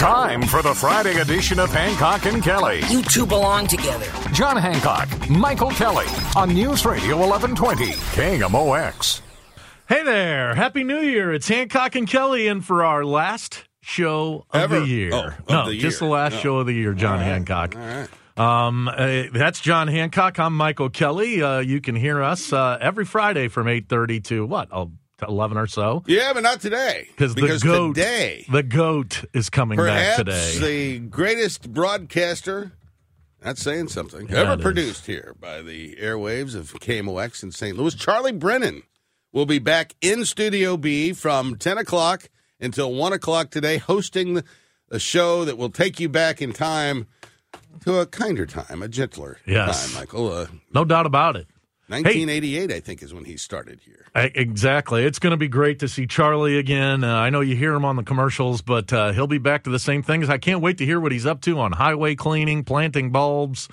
Time for the Friday edition of Hancock and Kelley. You two belong together. John Hancock, Michael Kelley on News Radio 1120, KMOX. Hey there. Happy New Year. It's Hancock and Kelley in for our last show of Ever? the year. Oh, of no, the just the last No. show of the year, John Hancock. All right. Um, uh, that's John Hancock. I'm Michael Kelley. Uh, you can hear us uh, every Friday from 8.30 to, what, oh, 11 or so? Yeah, but not today. Because the goat, today, the goat is coming back today. the greatest broadcaster, that's saying something, Yeah, ever it is. produced here by the airwaves of KMOX in St. Louis, Charlie Brennan will be back in Studio B from 10 o'clock until 1 o'clock today, hosting a show that will take you back in time to a kinder time, a gentler Yes. time, Michael. Uh, no doubt about it. 1988, I think, is when he started here. Exactly. It's going to be great to see Charlie again. Uh, I know you hear him on the commercials, but uh, he'll be back to the same things. I can't wait to hear what he's up to on highway cleaning, planting bulbs,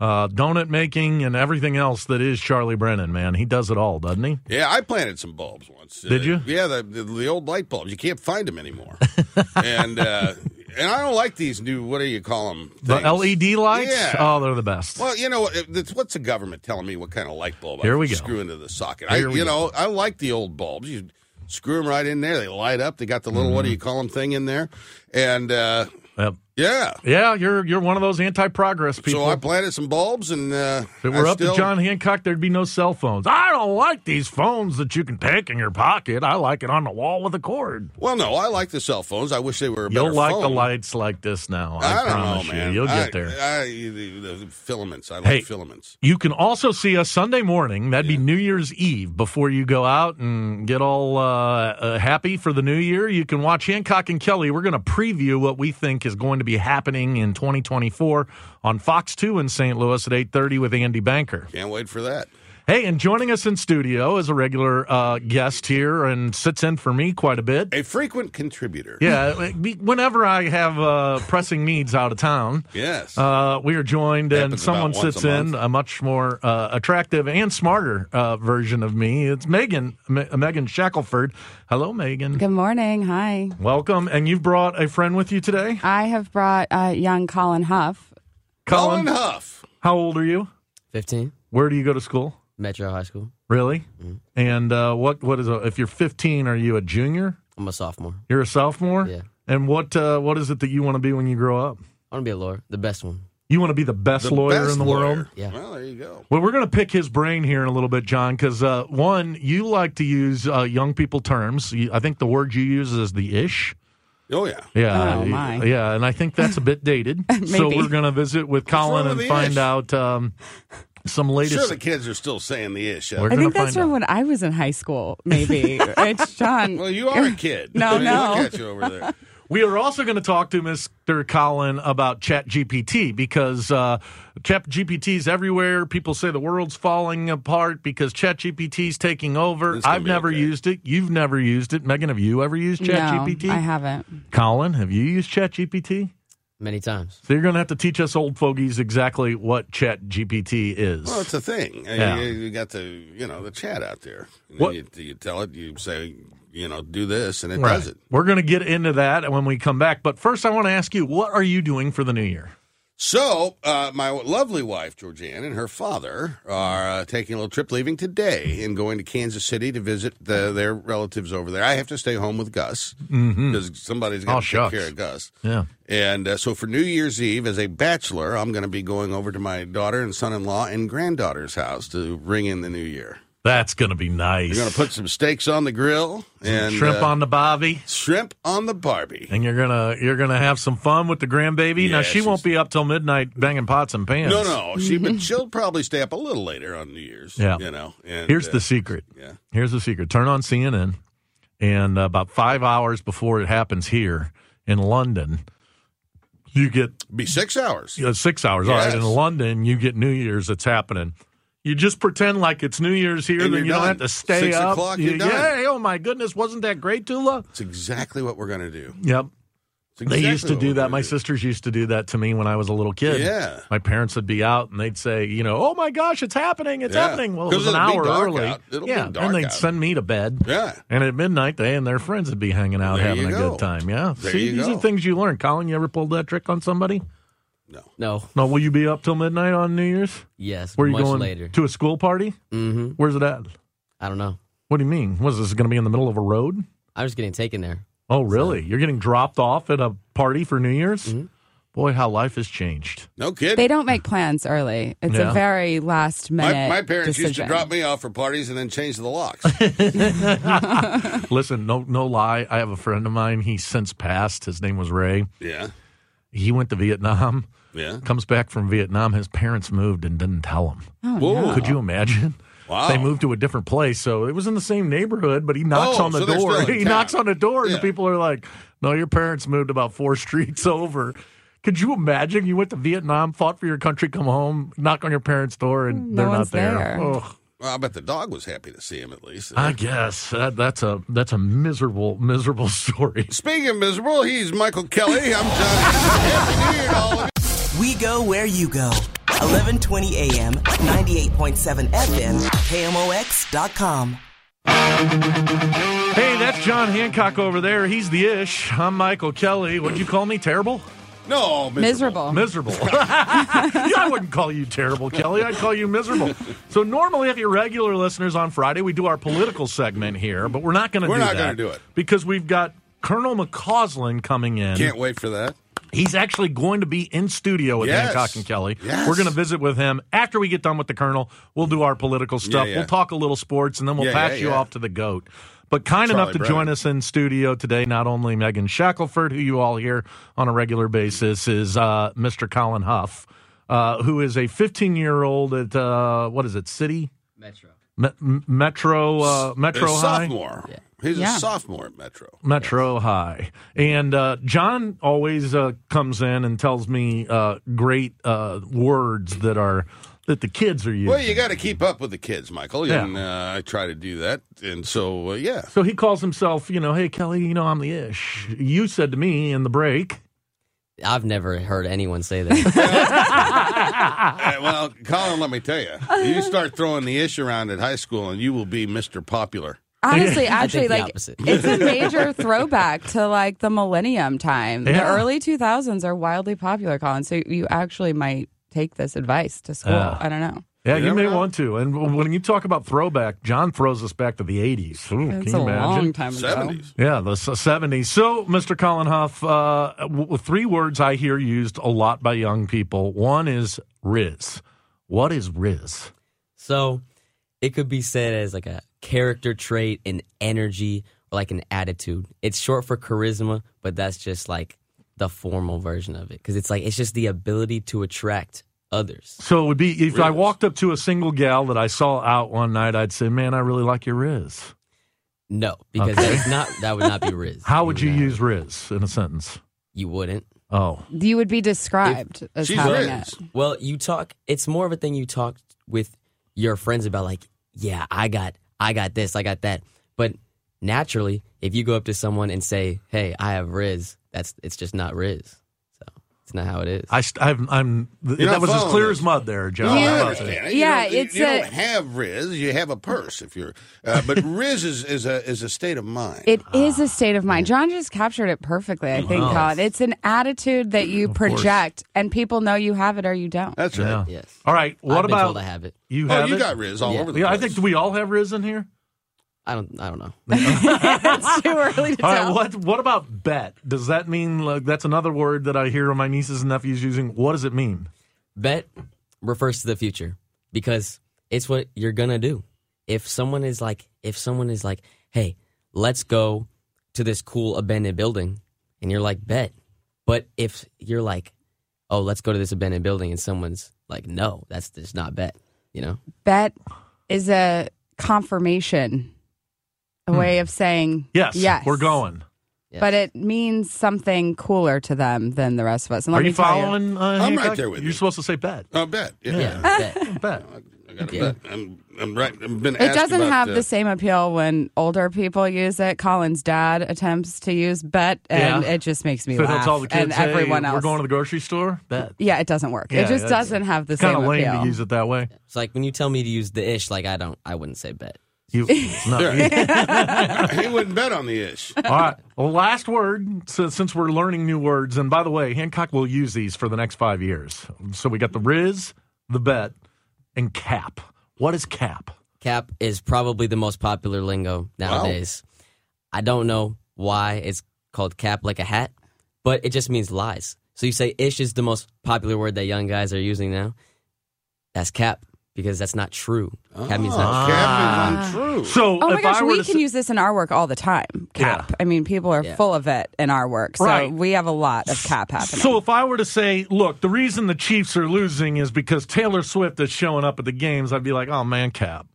uh, donut making, and everything else that is Charlie Brennan, man. He does it all, doesn't he? Yeah, I planted some bulbs once. Did Uh, you? Yeah, the, the the old light bulbs. You can't find them anymore. and uh, and I don't like these new. What do you call them? The LED lights? Yeah. Oh, they're the best. Well, you know, what's the government telling me what kind of light bulb Here I we go. screw into the socket? Here I, you go. know, I like the old bulbs. You screw them right in there. They light up. They got the little what do Mm-hmm. you call them thing in there, and uh, Yep. Yeah. Yeah, you're you're one of those anti-progress people. So I planted some bulbs, and uh, if it were I up still, to John Hancock, there'd be no cell phones. I don't like these phones that you can take in your pocket. I like it on the wall with a cord. Well, no, I like the cell phones. I wish they were. A You'll like the lights like this now. I, I, promise know, you. You'll I- get there. I, the, filaments. I like Hey. filaments. You can also see us Sunday morning. That'd be New Year's Eve before you go out and get all uh, uh, happy for the new year. You can watch Hancock and Kelley. We're going to preview what we think is going to be happening in 2024 on Fox 2 in St. Louis at 8:30 with Andy Banker. Can't wait for that. Hey, and joining us in studio is a regular uh, guest here and sits in for me quite a bit. A frequent contributor. Yeah, whenever I have uh, pressing needs out of town. Yes. Uh, we are joined, and someone sits a in a much more uh, attractive and smarter uh, version of me. It's Megan, M- Megan Shackelford. Hello, Megan. Good morning. Hi. Welcome. And you've brought a friend with you today, I have brought uh, young Colin Huff. Colin Huff. How old are you? 15, Where do you go to school? Metro High School. Really? Mm-hmm. And uh, what what is a, if you're 15? Are you a junior? I'm a sophomore. You're a sophomore. Yeah. And what uh, what is it that you want to be when you grow up? I want to be a lawyer, the best one. You want to be the best The lawyer best in the lawyer. world. Yeah. Well, there you go. Well, we're going to pick his brain here in a little bit, John, because uh, one, you like to use uh, young people terms. I think the word you use is the ish. Oh yeah. Yeah, Oh, my. yeah, and I think that's a bit dated. so we're going to visit with Colin and find ish? out um, some latest. Sure, the kids are still saying the ish. I think that's from out. when I was in high school, maybe. it's John. Well, you are a kid. No, I mean, no. Look at you over there. We are also going to talk to Mr. Colin about ChatGPT because uh, ChatGPT is everywhere. People say the world's falling apart because ChatGPT is taking over. I've never okay. used it. You've never used it. Megan, have you ever used ChatGPT? No, I haven't. Colin, have you used ChatGPT? Many times. So you're going to have to teach us old fogies exactly what Chat GPT is. Well, it's a thing. Uh, Yeah. You, you got the you know the chat out there. And What- You, you tell it. You say you know do this, and it right. does it. We're going to get into that when we come back. But first, I want to ask you, what are you doing for the new year? So, uh, my lovely wife, Georgianne, and her father are uh, taking a little trip, leaving today and going to Kansas City to visit the, their relatives over there. I have to stay home with Gus because somebody's got Oh, to take shucks. care of Gus. Yeah. And uh, so for New Year's Eve, as a bachelor, I'm going to be going over to my daughter and son in law and granddaughter's house to ring in the new year. That's going to be nice. You're going to put some steaks on the grill and shrimp uh, on the bobby. shrimp on the Barbie. And you're gonna you're gonna have some fun with the grandbaby. now she won't be up till midnight banging pots and pans. No, no, she but she'll probably stay up a little later on New Year's. Yeah. you know. And, Here's uh, the secret. yeah. Here's the secret. Turn on CNN, and uh, about five hours before it happens here in London, you get be six hours. uh, six hours. All right, in London, you get New Year's. That's happening. You just pretend like it's New Year's here, And then you don't have to stay Six up. o'clock, You- you're done. Yay! Oh my goodness, wasn't that great, Tula? It's exactly what we're going to do. Yep. It's They used to do that. My do. sisters used to do that to me when I was a little kid. Yeah. My parents would be out and they'd say, you know, oh my gosh, it's happening, it's Yeah. happening. Well, it was an hour early. It'll be yeah, dark and they'd out. send me to bed. Yeah. And at midnight, they and their friends would be hanging out, There having a go. good time. Yeah. There See, these go. are things you learn. Colin, you ever pulled that trick on somebody? No. No. No. Will you be up till midnight on New Year's? Yes. Where are you much going later. to a school party? mm-hmm. Where's it at? I don't know. What do you mean? Was this going to be in the middle of a road? I was getting taken there. Oh, really? You're getting dropped off at a party for New Year's? Mm-hmm. Boy, how life has changed. No kidding. They don't make plans early. It's Yeah. a very last minute. my, my parents used to drop me off for parties and then change the locks. Listen, no, no lie. I have a friend of mine. He's since passed. His name was Ray. yeah. He went to Vietnam. Yeah. Comes back from Vietnam. His parents moved and didn't tell him. Oh, Whoa. no. Could you imagine? Wow. They moved to a different place, so it was in the same neighborhood. But he knocks Oh, on the so door. He town. knocks on the door, and the people are like, "No, your parents moved about four streets over." Could you imagine? You went to Vietnam, fought for your country, come home, knock on your parents' door, and No they're not there. there. Ugh. Well, I bet the dog was happy to see him at least. I guess that, that's a that's a miserable miserable story. Speaking of miserable, he's Michael Kelley. I'm John. Happy New Year to all of you. We go where you go. 1120 AM, 98.7 FM, KMOX.com. Hey, that's John Hancock over there. He's the ish. I'm Michael Kelley. What'd you call me? Terrible? No, miserable. Miserable. Miserable. yeah, I wouldn't call you terrible, Kelley. I'd call you miserable. So normally, if you're regular listeners on Friday, we do our political segment here, but we're not going to do We're not gonna do it. because we've got Colonel McCausland coming in. Can't wait for that. He's actually going to be in studio with Yes. Hancock and Kelley. Yes. We're going to visit with him after we get done with the Colonel. We'll do our political stuff. yeah. We'll talk a little sports, and then we'll Yeah, pass yeah, you yeah. off to the goat. But kind Charlie enough to Brennan. join us in studio today, not only Megan Shackelford, who you all hear on a regular basis, is uh, Mr. Colin Huff, uh, who is a 15 year old at uh, what is it, City Metro. Me- Metro uh, Metro a High. sophomore. He's Yeah. a sophomore at Metro. Metro High. And uh, John always uh, comes in and tells me uh, great uh, words that are that the kids are using. Well, you got to keep up with the kids, Michael, Yeah. and uh, I try to do that. And so, uh, yeah, so he calls himself, you know, hey Kelley, you know I'm the ish. You said to me in the break, I've never heard anyone say that. Well, Colin, let me tell you, you start throwing the ish around at high school, and you will be Mister Popular. Honestly, actually, like opposite. it's a major throwback to like the millennium time. The early 2000s are wildly popular, Colin. So you actually might take this advice to school. Yeah. I don't know. yeah, You you, may know. want to. And when you talk about throwback, John throws us back to the 80s. Ooh, It's can a you imagine? long time ago. Seventies. Yeah, the 70s. So, Mr. Colin Huff, uh, w- three words I hear used a lot by young people. One is Riz. What is Riz? So it could be said as like a character trait, an energy, or like an attitude. It's short for charisma, but that's just like the formal version of it. Because it's like, it's just the ability to attract others. So it would be if I walked up to a single gal that I saw out one night, I'd say, "Man, I really like your Riz." No, because Okay. that's not, that would not be Riz. How would you not- use Riz in a sentence? You wouldn't. Oh, You would be described as She's having Riz. it. Well, you talk. It's more of a thing you talk with your friends about. Like, yeah, I got, I got this, I got that. But naturally, if you go up to someone and say, "Hey, I have Riz," that's it's just not Riz. So it's not how it is. I st- I've, I'm. th- You're that not was as following clear this. as mud there, John. No, How I understand. that? You Yeah, don't, you- it's you a- don't have Riz. You have a purse if you're, uh, but Riz is, is a is a state of mind. It is a state of mind. John just captured it perfectly, I think, Colin. It's an attitude that you course. project, and people know you have it or you don't. That's right. Yeah. yes. All right. What I've been about told I have it. you? Oh, you it? got Riz all Yeah. over the Yeah, I think do we all have Riz in here? I don't. I don't know. it's too early to All tell. right. What What about bet? Does that mean like that's another word that I hear my nieces and nephews using? What does it mean? Bet refers to the future because it's what you're gonna do. If someone is like, if someone is like, hey, let's go to this cool abandoned building, and you're like, bet. But if you're like, oh, let's go to this abandoned building, and someone's like, no, that's just not bet. You know, Bet is a confirmation, a way of saying Yes. yes, We're going. But it means something cooler to them than the rest of us. And let Are me you tell following? Uh, I'm right Hancock? there with You're you. supposed to say bet. Oh, bet. Yeah. yeah, bet. Bet. I got Yeah. I'm, I'm right. I've been It asked doesn't about, have uh, the same appeal when older people use it. Colin's dad attempts to use bet, and Yeah. it just makes me So laugh. that's all the kids and say, everyone else. We're going to the grocery store. Bet. yeah, it doesn't work. Yeah, it just that's- doesn't have the kind same of lame appeal. to use it that way. It's like when you tell me to use the ish, like I don't, I wouldn't say bet. You, no, you- he wouldn't bet on the ish. all right. Well, last word. So, since we're learning new words, and by the way, Hancock will use these for the next five years. So we got the Riz, the bet, and cap. What is cap? Cap is probably the most popular lingo nowadays. I don't know why it's called cap like a hat, but it just means lies. So you say ish is the most popular word that young guys are using now. That's cap because that's not true. Cap ah. means not true. Cap untrue. So Oh my if gosh, I were we to can say- use this in our work all the time. Cap. Yeah. I mean, people are Yeah. full of it in our work, so Right. we have a lot of cap happening. So if I were to say, look, the reason the Chiefs are losing is because Taylor Swift is showing up at the games, I'd be like, oh man, cap.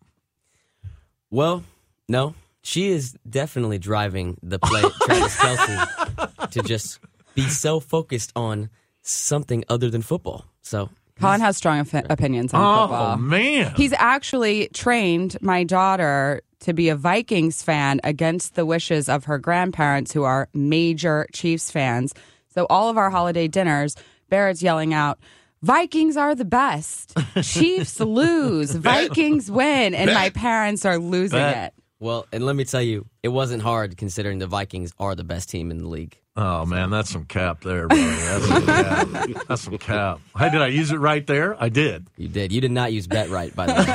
Well, no, she is definitely driving the play, Travis Kelce, to just be so focused on something other than football. So Colin has strong op- opinions on Oh football. Oh man. He's actually trained my daughter to be a Vikings fan against the wishes of her grandparents, who are major Chiefs fans. So all of our holiday dinners, Barrett's yelling out, Vikings are the best. Chiefs lose. Vikings win. And my parents are losing Bet. it. Well, and let me tell you, it wasn't hard considering the Vikings are the best team in the league. Oh man, that's some cap there, brother. That's some cap. That's some cap. Hey, did I use it right there? I did. You did. You did not use bet right, by the way.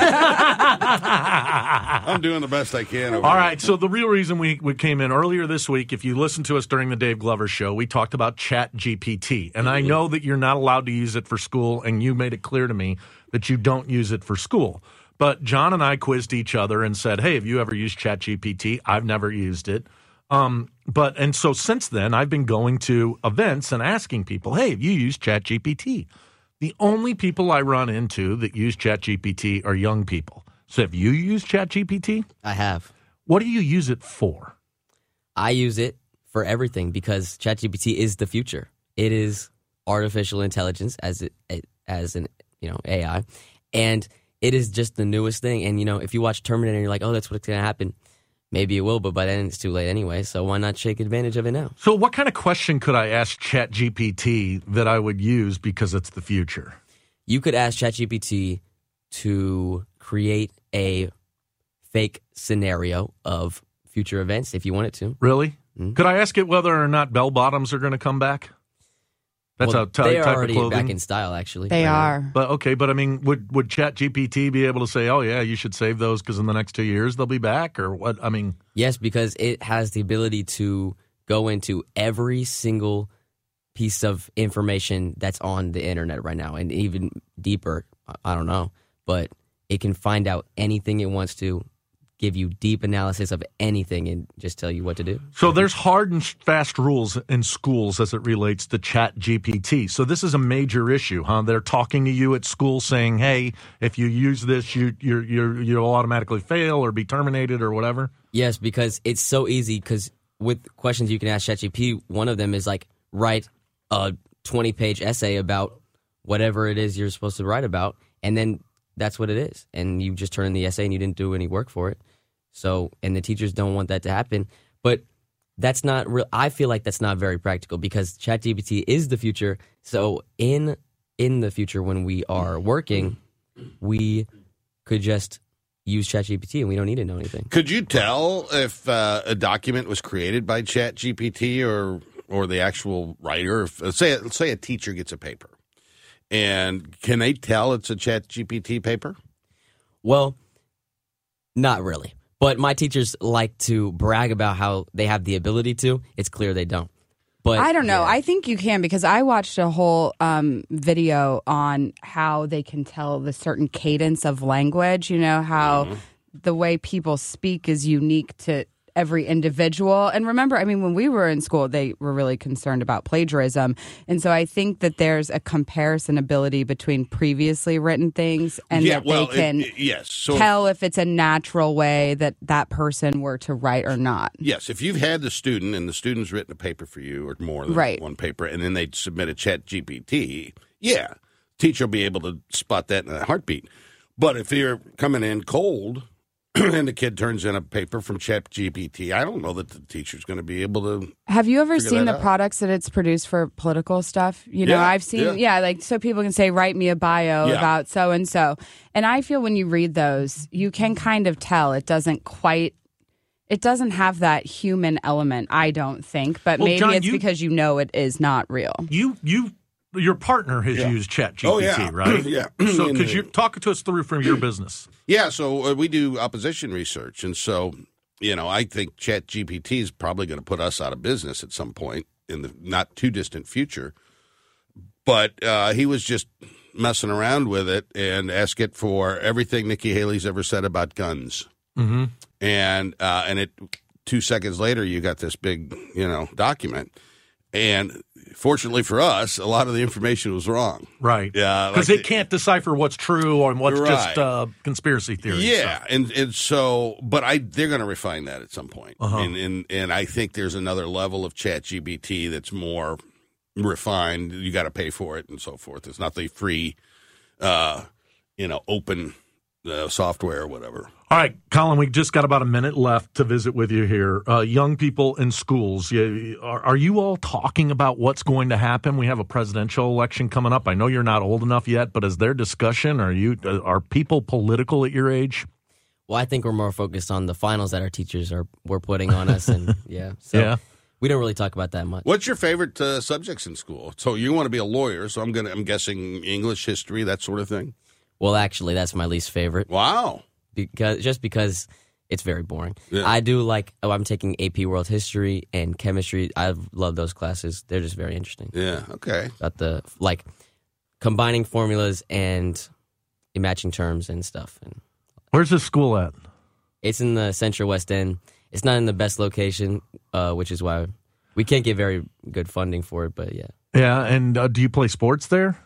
I'm doing the best I can. Over All here. So the real reason we, we came in earlier this week, if you listened to us during the Dave Glover show, we talked about Chat GPT. And I know that you're not allowed to use it for school, and you made it clear to me that you don't use it for school. But John and I quizzed each other and said, Hey, have you ever used Chat GPT? I've never used it. Um, but and so since then I've been going to events and asking people, Hey, have you used Chat GPT? The only people I run into that use Chat GPT are young people. So have you used Chat GPT? I have. What do you use it for? I use it for everything because ChatGPT is the future. It is artificial intelligence as it as an you know AI, and it is just the newest thing. And you know, if you watch Terminator, you're like, oh, that's what's going to happen. Maybe it will, but by then it's too late anyway. So why not take advantage of it now? So, what kind of question could I ask ChatGPT that I would use because it's the future? You could ask ChatGPT to create a fake scenario of future events if you want it to. Really? Mhm. Could I ask it whether or not bell bottoms are going to come back? That's Well, a ty- they are type of already clothing. back in style, actually. They Right are. But okay, but I mean, would would ChatGPT be able to say, "Oh yeah, you should save those because in the next two years they'll be back," or what? I mean, Yes, because it has the ability to go into every single piece of information that's on the internet right now, and even deeper. I- I don't know, but it can find out anything it wants to, give you deep analysis of anything, and just tell you what to do. so there's hard and fast rules in schools as it relates to ChatGPT. So this is a major issue, huh? They're talking to you at school saying, "Hey, if you use this, you you're, you're you'll automatically fail or be terminated or whatever." Yes, because it's so easy. Because with questions you can ask ChatGPT, one of them is like write a twenty-page essay about whatever it is you're supposed to write about, and then that's what it is. And you just turn in the essay, and you didn't do any work for it. So, and the teachers don't want that to happen. But that's not real. I feel like that's not very practical because ChatGPT is the future. So in in the future, when we are working, we could just use ChatGPT, and we don't need to know anything. Could you tell if uh, a document was created by Chat GPT or or the actual writer? If, uh, say say a teacher gets a paper, and can they tell it's a Chat GPT paper? Well, not really. But my teachers like to brag about how they have the ability to. It's clear they don't. But I don't know. yeah. I think you can because I watched a whole um, video on how they can tell the certain cadence of language. You know, how Mm-hmm. the way people speak is unique to every individual. And remember, I mean, when we were in school, they were really concerned about plagiarism. And so I think that there's a comparison ability between previously written things and that well, they can it- yes. So tell if it's a natural way that that person were to write or not. Yes, if you've had the student and the student's written a paper for you or more than Right. one paper, and then they submit a chat GPT, yeah, teacher will be able to spot that in a heartbeat. But if you're coming in cold and the kid turns in a paper from Chat GPT. I don't know that the teacher's going to be able to. Have you ever seen the out. products that it's produced for political stuff? You know, Yeah, I've seen, yeah. yeah. like so people can say, write me a bio Yeah. about so and so. And I feel when you read those, you can kind of tell it doesn't quite, it doesn't have that human element, I don't think. But Well, maybe John, it's you- because you know it is not real. You you your partner has used ChatGPT, Oh, yeah. right? Yeah. So could you talk to us through from your business? Yeah, so uh, we do opposition research, and so you know, I think ChatGPT is probably going to put us out of business at some point in the not too distant future. But uh, he was just messing around with it and asked it for everything Nikki Haley's ever said about guns, Mm-hmm. and uh, and it two seconds later you got this big you know document, and fortunately for us, a lot of the information was wrong. Right. Yeah, Because like it can't decipher what's true or what's just uh, conspiracy theory. Yeah, and and so, but I they're going to refine that at some point, Uh-huh. and and and I think there's another level of Chat GPT that's more refined. You got to pay for it and so forth. It's not the free, uh, you know, open uh, software or whatever. All right, Colin, we just got about a minute left to visit with you here. Uh, young people in schools, you, are, are you all talking about what's going to happen? We have a presidential election coming up. I know you're not old enough yet, but is there discussion? Are you uh, are people political at your age? Well, I think we're more focused on the finals that our teachers are were putting on us, and yeah, so Yeah. we don't really talk about that much. What's your favorite uh, subjects in school? So you want to be a lawyer? So I'm gonna I'm guessing English, history, that sort of thing. Well, actually, that's my least favorite Wow. Because just because it's very boring. Yeah. I do like. Oh, I'm taking AP World History and Chemistry. I love those classes. They're just very interesting. Yeah. Okay. About the like combining formulas and matching terms and stuff. And Where's this school at? it's in the Central West End. It's not in the best location, uh, which is why we can't get very good funding for it. But yeah, Yeah, and uh, do you play sports there?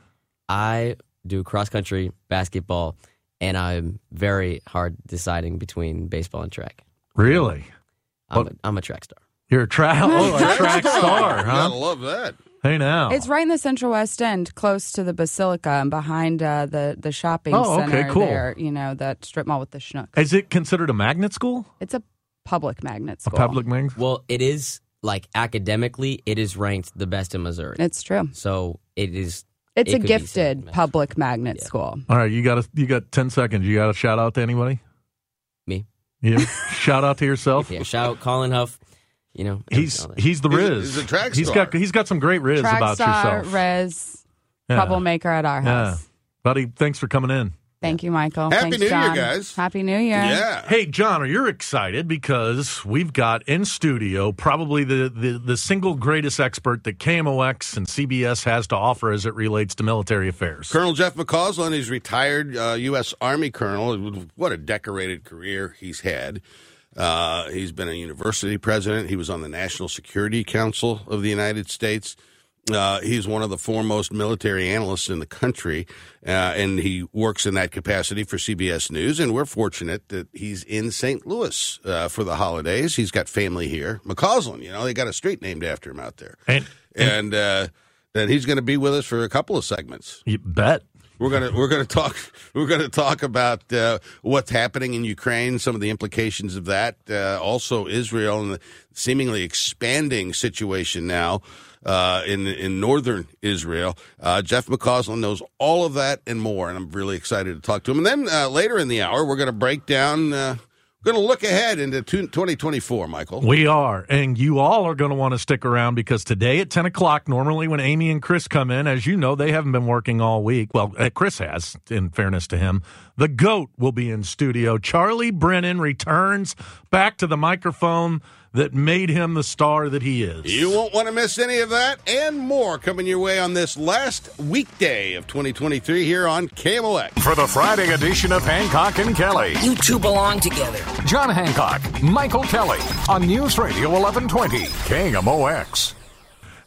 I do cross country, basketball, and I'm very hard deciding between baseball and track. Really? I'm, a, I'm a track star. You're a track oh, a track star, You huh? gotta love that. Hey now. It's right in the Central West End, close to the Basilica and behind uh, the the shopping Oh, okay, center cool. there. You know that strip mall with the Schnucks. Is it considered a magnet school? It's a public magnet school. A public magnet? Well, it is like academically, it is ranked the best in Missouri. It's true. So it is. It's it a gifted public magnet Yeah. school. All right, you got a, you got 10 seconds. You got a shout out to anybody? Me. Yeah. shout out to yourself? Yeah, shout out Colin Huff. You know, He's he's the He's a- Riz. he's a track He's star. got he's got some great Riz Track about star, yourself. Rez, Yeah. troublemaker at our Yeah. house. Buddy, thanks for coming in. Thank you, Michael. Happy Thanks, New Year, John. guys. Happy New Year. Yeah. Hey, John, are you excited because we've got in studio probably the, the, the single greatest expert that KMOX and CBS has to offer as it relates to military affairs. Colonel Jeff McCausland is retired uh, U.S. Army colonel. What a decorated career he's had. Uh, he's been a university president. He was on the National Security Council of the United States. Uh, he's one of the foremost military analysts in the country, uh, and he works in that capacity for CBS News. And we're fortunate that he's in St. Louis uh, for the holidays. He's got family here. McCausland, you know, they got a street named after him out there. And, And uh, then he's going to be with us for a couple of segments. you bet. We're gonna we're gonna talk we're gonna talk about uh, what's happening in Ukraine, some of the implications of that. Uh, also, Israel and the seemingly expanding situation now uh, in in northern Israel. Uh, Jeff McCausland knows all of that and more, and I'm really excited to talk to him. And then uh, later in the hour, we're gonna break down. We're gonna look ahead into 2024, Michael. We are. And you all are going to want to stick around because today at 10 o'clock, normally when Amy and Chris come in, as you know, they haven't been working all week. Well, uh, Chris has, in fairness to him. The GOAT will be in studio. Charlie Brennan returns back to the microphone that made him the star that he is. You won't want to miss any of that and more coming your way on this last weekday of 2023 here on KMOX. For the Friday edition of Hancock and Kelley, You two belong together. John Hancock, Michael Kelley on News Radio 1120, KMOX.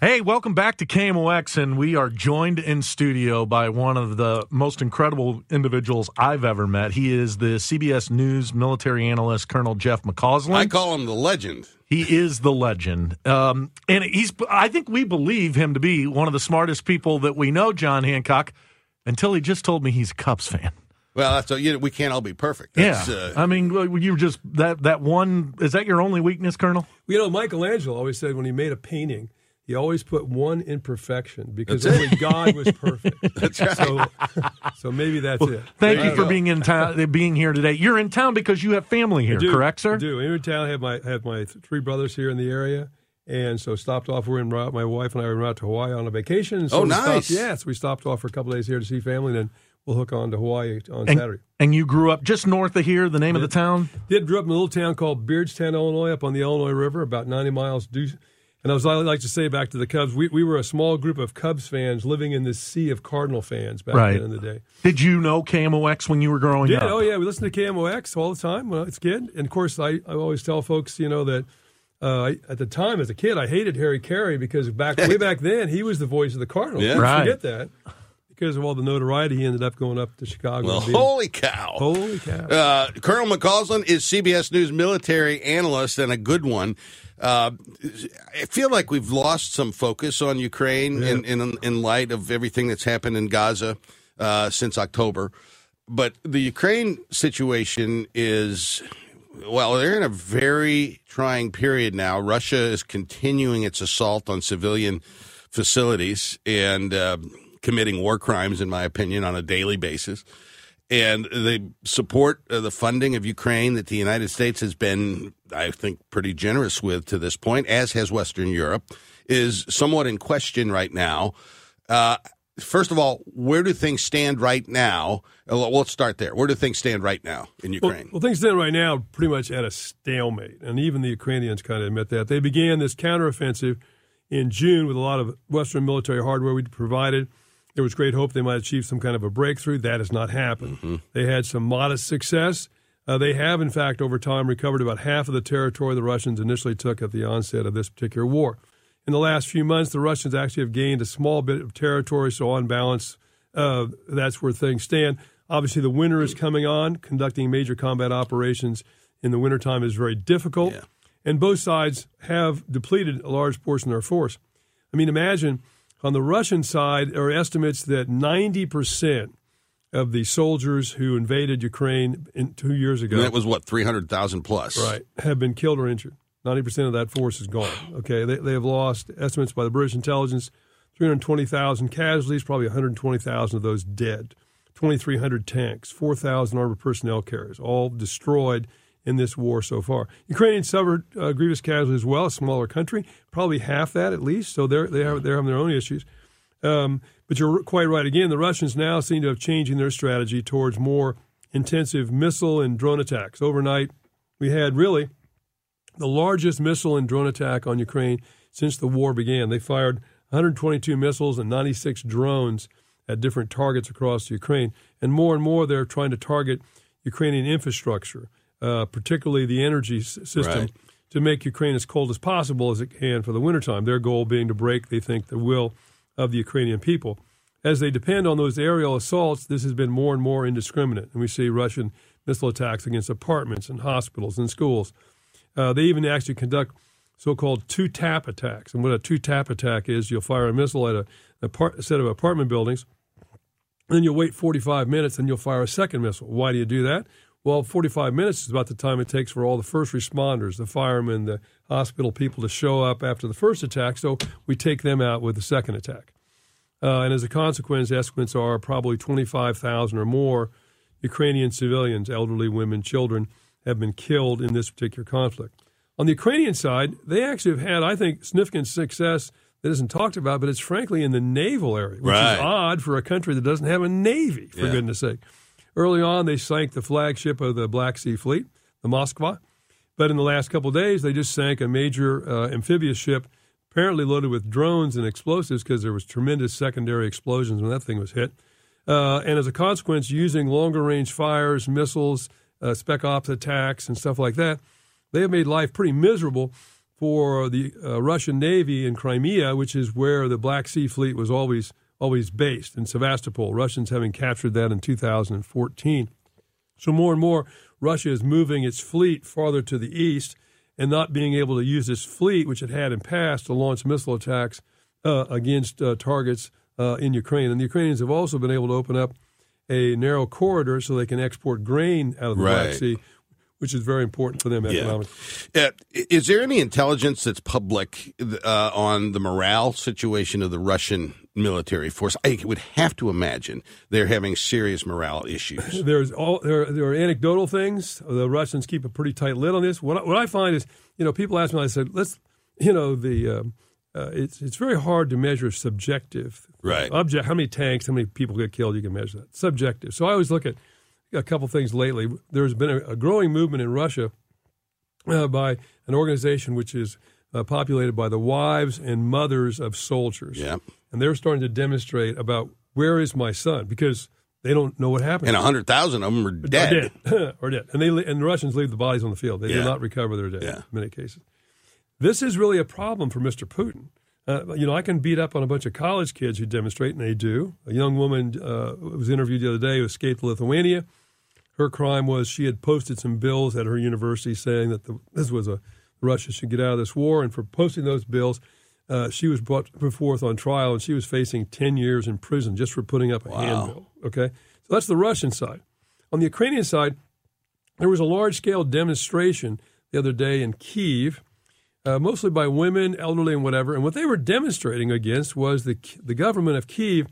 Hey, welcome back to KMOX, and we are joined in studio by one of the most incredible individuals I've ever met. He is the CBS News military analyst, Colonel Jeff McCausland. I call him the legend. He is the legend. Um, and he's, I think we believe him to be one of the smartest people that we know, John Hancock, until he just told me he's a Cubs fan. Well, that's a, you know, we can't all be perfect. Yeah, uh, I mean, well, you just that that one is that your only weakness, Colonel? You know, Michelangelo always said when he made a painting, he always put one imperfection because That's only God was perfect. That's right. So, so maybe that's it. Thank There you for go. being in town, uh, being here today. You're in town because you have family here, do, correct, sir? I do. I'm in town. I have my have my th- three brothers here in the area, and so stopped off. We're in route. My wife and I were route to Hawaii on a vacation. So Oh, stopped- nice. yeah, so we stopped off for a couple days here to see family, and then we'll hook on to Hawaii on And, Saturday. and you grew up just north of here. The name of the town? Did grew up in a little town called Beardstown, Illinois, up on the Illinois River, about 90 miles due. And I was I like to say back to the Cubs, we, we were a small group of Cubs fans living in this sea of Cardinal fans back Right. then in the day. Did you know KMOX when you were growing up? Yeah, up? oh yeah, we listened to KMOX all the time when I was a kid. And of course, I, I always tell folks, you know, that uh, I, at the time as a kid, I hated Harry Caray because back way back then he was the voice of the Cardinals. Yeah. People Right. Forget that because of all the notoriety, he ended up going up to Chicago. well, being- holy cow. holy cow! Uh, Colonel McCausland is CBS News military analyst and a good one. Uh, I feel like we've lost some focus on Ukraine in, in in light of everything that's happened in Gaza uh, since October. But the Ukraine situation is, well, they're in a very trying period now. Russia is continuing its assault on civilian facilities and uh, committing war crimes, in my opinion, on a daily basis and they support uh, the funding of Ukraine that the United States has been, I think, pretty generous with to this point, as has Western Europe, is somewhat in question right now. Uh, first of all, where do things stand right now? Uh, well, Let's start there. Where do things stand right now in Well, Ukraine? well, things stand right now pretty much at a stalemate, and even the Ukrainians kind of admit that. They began this counteroffensive in June with a lot of Western military hardware we provided. There was great hope they might achieve some kind of a breakthrough. That has not happened. They had some modest success. Uh, they have, in fact, over time recovered about half of the territory the Russians initially took at the onset of this particular war. In the last few months, the Russians actually have gained a small bit of territory, so on balance, uh, that's where things stand. Obviously, the winter is coming on. Conducting major combat operations in the wintertime is very difficult. Yeah. And both sides have depleted a large portion of their force. I mean, imagine on the Russian side, there are estimates that 90% of the soldiers who invaded Ukraine in, two years ago And that was what three hundred thousand plus, right, have been killed or injured. Ninety percent of that force is gone. Okay, they, they have lost estimates by the British intelligence, three hundred twenty thousand casualties, probably one hundred twenty thousand of those dead, twenty three hundred tanks, four thousand armored personnel carriers, all destroyed in this war so far. Ukrainians suffered uh, grievous casualties as well, a smaller country, probably half that at least. So they're they have they're having their own issues. Um, but you're quite right. Again, the Russians now seem to have changing their strategy towards more intensive missile and drone attacks. Overnight, we had really the largest missile and drone attack on Ukraine since the war began. They fired 122 missiles and 96 drones at different targets across Ukraine. And more and more, they're trying to target Ukrainian infrastructure, uh, particularly the energy s- system, Right. to make Ukraine as cold as possible as it can for the wintertime. Their goal being to break, they think, the will of the Ukrainian people. As they depend on those aerial assaults, this has been more and more indiscriminate. And we see Russian missile attacks against apartments and hospitals and schools. Uh, they even actually conduct so-called two-tap attacks. And what a two-tap attack is, you'll fire a missile at a, a, part, a set of apartment buildings, then you'll wait 45 minutes, and you'll fire a second missile. Why do you do that? Well, 45 minutes is about the time it takes for all the first responders, the firemen, the hospital people to show up after the first attack. So we take them out with the second attack. Uh, and as a consequence, estimates are probably 25,000 or more Ukrainian civilians, elderly women, children, have been killed in this particular conflict. On the Ukrainian side, they actually have had, I think, significant success that isn't talked about, but it's frankly in the naval area, which Right. is odd for a country that doesn't have a navy, for Yeah. goodness sake. Early on, they sank the flagship of the Black Sea Fleet, the Moskva. But in the last couple days, they just sank a major uh, amphibious ship, apparently loaded with drones and explosives because there was tremendous secondary explosions when that thing was hit. Uh, and as a consequence, using longer range fires, missiles, uh, spec ops attacks, and stuff like that, they have made life pretty miserable for the uh, Russian Navy in Crimea, which is where the Black Sea Fleet was always always based in Sevastopol. Russians having captured that in 2014. So more and more, Russia is moving its fleet farther to the east and not being able to use this fleet, which it had in past, to launch missile attacks uh, against uh, targets uh, in Ukraine. And the Ukrainians have also been able to open up a narrow corridor so they can export grain out of the Black Sea, which is very important for them economically. Uh, is there any intelligence that's public uh, on the morale situation of the Russian military force? I would have to imagine they're having serious morale issues. There's all there. There are anecdotal things. The Russians keep a pretty tight lid on this. What I, what I find is, you know, people ask me. I said, let's, you know, the um, uh, it's it's very hard to measure subjective. Right. Object. How many tanks? How many people get killed? You can measure that. Subjective. So I always look at a couple things lately. There's been a, a growing movement in Russia uh, by an organization which is uh, populated by the wives and mothers of soldiers. Yeah. And they're starting to demonstrate about where is my son because they don't know what happened. And 100,000 of them are dead. Or dead. or dead. And they and the Russians leave the bodies on the field. They Yeah. do not recover their dead Yeah. in many cases. This is really a problem for Mr. Putin. Uh, you know, I can beat up on a bunch of college kids who demonstrate, and they do. A young woman uh, was interviewed the other day who escaped to Lithuania. Her crime was she had posted some bills at her university saying that the, this was a Russia should get out of this war, and for posting those bills, uh, she was brought forth on trial, and she was facing ten years in prison just for putting up a handbill. Okay, so that's the Russian side. On the Ukrainian side, there was a large scale demonstration the other day in Kiev, uh, mostly by women, elderly, and whatever. And what they were demonstrating against was the the government of Kiev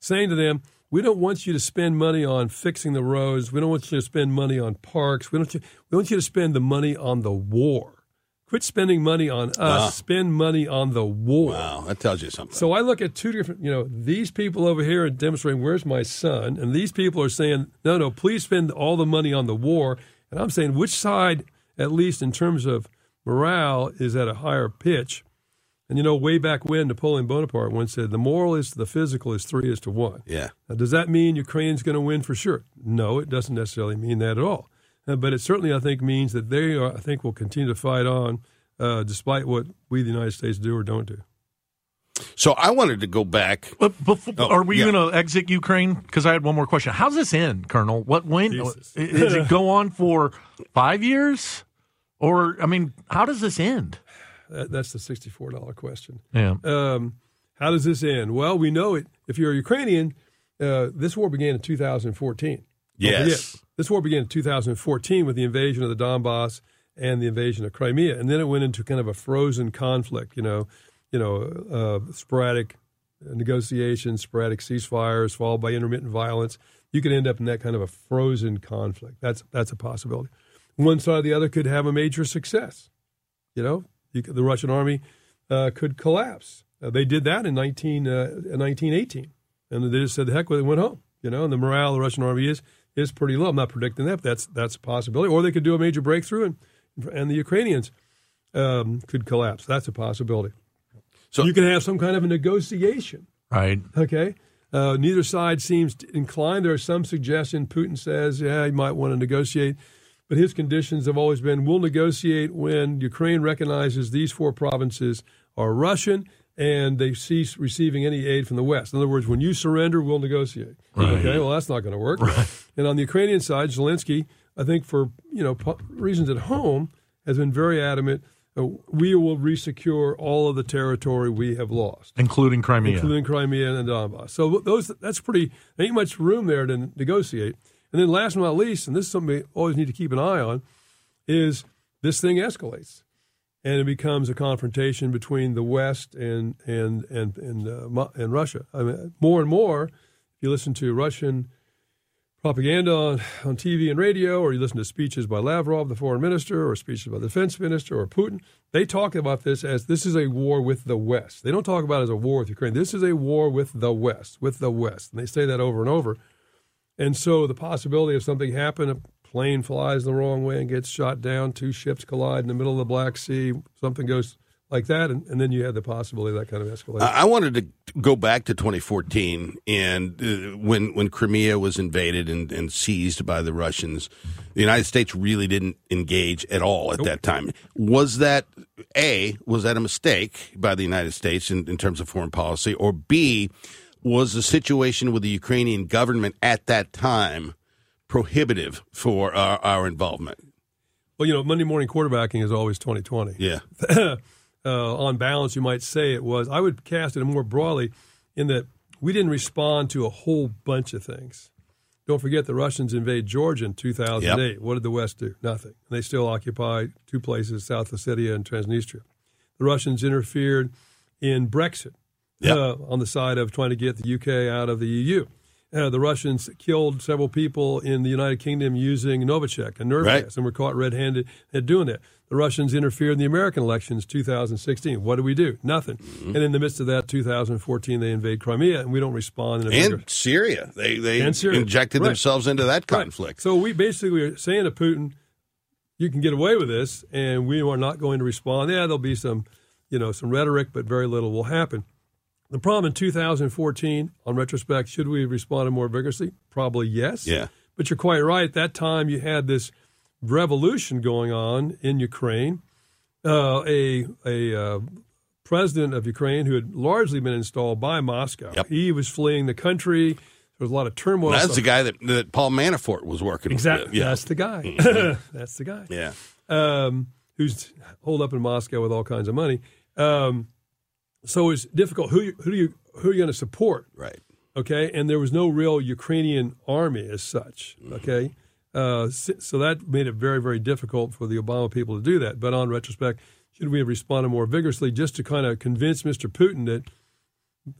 saying to them, "We don't want you to spend money on fixing the roads. We don't want you to spend money on parks. We don't. We want you to spend the money on the war. Quit spending money on us. Spend money on the war." Wow, that tells you something. So I look at two different, you know, these people over here are demonstrating, where's my son? And these people are saying, no, no, please spend all the money on the war. And I'm saying, which side, at least in terms of morale, is at a higher pitch? And, you know, way back when Napoleon Bonaparte once said, the moral is to the physical is three is to one. yeah. Now, does that mean Ukraine's going to win for sure? No, it doesn't necessarily mean that at all. Uh, but it certainly, I think, means that they, are, I think, will continue to fight on uh, despite what we, the United States, do or don't do. So I wanted to go back. But before, Oh, are we yeah. going to exit Ukraine? Because I had one more question. How's this end, Colonel? What when Jesus. does it go on for five years, or I mean, how does this end? That, that's the sixty-four dollar question. Yeah, Um, how does this end? Well, we know it. If you're a Ukrainian, uh, this war began in 2014. Yes. This war began in 2014 with the invasion of the Donbass and the invasion of Crimea, and then it went into kind of a frozen conflict. You know, you know, uh, sporadic negotiations, sporadic ceasefires, followed by intermittent violence. You could end up in that kind of a frozen conflict. That's that's a possibility. One side or the other could have a major success. You know, you could, the Russian army uh, could collapse. Uh, they did that in 19, uh, 1918, and they just said, "The heck with it," went home. You know, and the morale of the Russian army is is pretty low. I'm not predicting that, but that's that's a possibility. Or they could do a major breakthrough, and and the Ukrainians um, could collapse. That's a possibility. So- you can have some kind of a negotiation. right. Okay. Uh, neither side seems inclined. There is some suggestion. Putin says, yeah, he might want to negotiate. But his conditions have always been we'll negotiate when Ukraine recognizes these four provinces are Russian and they cease receiving any aid from the West. In other words, when you surrender, we'll negotiate. Okay, well, that's not going to work. And on the Ukrainian side, Zelensky, I think for you know reasons at home, has been very adamant. Uh, we will resecure all of the territory we have lost Including Crimea. including Crimea and Donbass. So those that's pretty. There ain't much room there to negotiate. And then last but not least, and this is something we always need to keep an eye on, is this thing escalates, and it becomes a confrontation between the West and and and and, uh, and Russia. I mean, more and more, if you listen to Russian propaganda on, on TV and radio, or you listen to speeches by Lavrov, the foreign minister, or speeches by the defense minister, or Putin, they talk about this as this is a war with the West. They don't talk about it as a war with Ukraine. This is a war with the West, with the West. And they say that over and over. And so the possibility of something happen, a plane flies the wrong way and gets shot down, two ships collide in the middle of the Black Sea, something goes like that, and, and then you have the possibility of that kind of escalation. I wanted to go back to 2014 and uh, when when Crimea was invaded and, and seized by the Russians, the United States really didn't engage at all at that time. Was that a was that a mistake by the United States in, in terms of foreign policy, or b was the situation with the Ukrainian government at that time prohibitive for our, our involvement? well, you know, Monday morning quarterbacking is always 2020. Yeah, uh, on balance, you might say it was. I would cast it more broadly in that we didn't respond to a whole bunch of things. Don't forget the Russians invade Georgia in 2008. What did the West do? Nothing. And they still occupy two places, South Ossetia and Transnistria. The Russians interfered in Brexit Yep. uh, on the side of trying to get the UK out of the EU. Uh, the Russians killed several people in the United Kingdom using Novichok, a nerve Right. gas, and were caught red-handed at doing that. The Russians interfered in the American elections 2016. What do we do? Nothing. Mm-hmm. And in the midst of that, 2014, they invade Crimea, and we don't respond in And Syria. They they Syria. injected Right. themselves into that Right. conflict. So we basically are saying to Putin, you can get away with this, and we are not going to respond. Yeah, there'll be some, you know, some rhetoric, but very little will happen. The problem in 2014, on retrospect, should we have responded more vigorously? Probably yes. Yeah. But you're quite right. At that time, you had this revolution going on in Ukraine. Uh, a a uh, president of Ukraine who had largely been installed by Moscow. Yep. He was fleeing the country. There was a lot of turmoil. That's the guy that, that Paul Manafort was working Exactly. with. Yeah. That's the guy. That's the guy. yeah. Um, who's holed up in Moscow with all kinds of money. Um, so it's difficult. Who who do you who are you going to support? Right. Okay, and there was no real Ukrainian army as such. Okay, uh, so that made it very very difficult for the Obama people to do that. But on retrospect, should we have responded more vigorously just to kind of convince Mr. Putin that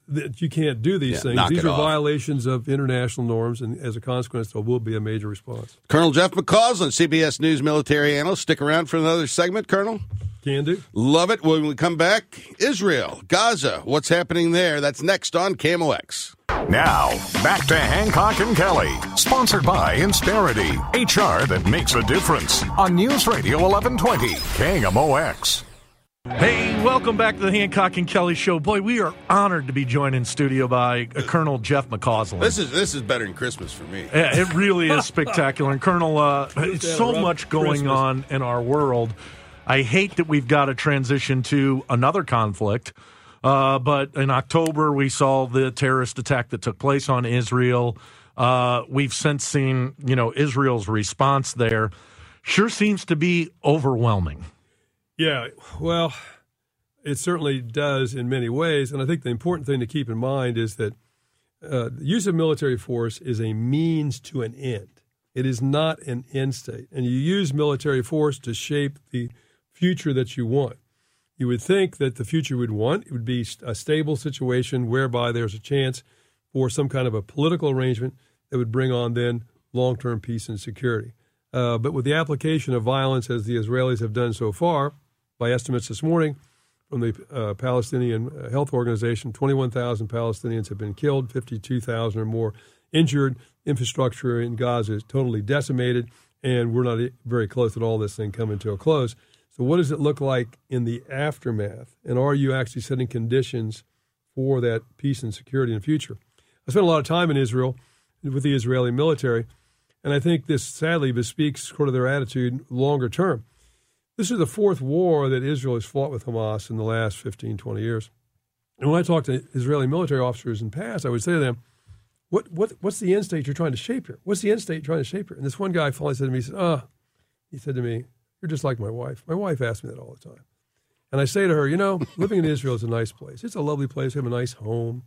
that you can't do these Yeah, things? These are off. violations of international norms, and as a consequence, there will be a major response. Colonel Jeff McCausland, CBS News military analyst. Stick around for another segment, Colonel. Can do. Love it. When we come back, Israel, Gaza, what's happening there? That's next on KMOX. Now, back to Hancock and Kelley. Sponsored by Insperity, HR that makes a difference. On News Radio 1120, KMOX. Hey, welcome back to the Hancock and Kelley Show. Boy, we are honored to be joined in studio by uh, Colonel Jeff McCausland. This is this is better than Christmas for me. Yeah, it really is spectacular. And Colonel, uh, it's so much going Christmas. on in our world. I hate that we've got to transition to another conflict. Uh, but in October, we saw the terrorist attack that took place on Israel. Uh, we've since seen, you know, Israel's response there. Sure seems to be overwhelming. Yeah, well, it certainly does in many ways. And I think the important thing to keep in mind is that uh, the use of military force is a means to an end. It is not an end state. And you use military force to shape the future that you want. You would think that the future we'd want it would be a stable situation whereby there's a chance for some kind of a political arrangement that would bring on then long term peace and security. Uh, but with the application of violence, as the Israelis have done so far, by estimates this morning from the uh, Palestinian uh, Health Organization, 21,000 Palestinians have been killed, 52,000 or more injured. Infrastructure in Gaza is totally decimated, and we're not very close at all this thing coming to a close. So, what does it look like in the aftermath? And are you actually setting conditions for that peace and security in the future? I spent a lot of time in Israel with the Israeli military, and I think this sadly bespeaks sort of their attitude longer term. This is the fourth war that Israel has fought with Hamas in the last 15, 20 years. And when I talk to Israeli military officers in the past, I would say to them, what, what, what's the end state you're trying to shape here? What's the end state you're trying to shape here? And this one guy finally said to me, he said, oh, he said to me, you're just like my wife. My wife asks me that all the time. And I say to her, you know, living in Israel is a nice place. It's a lovely place. We have a nice home.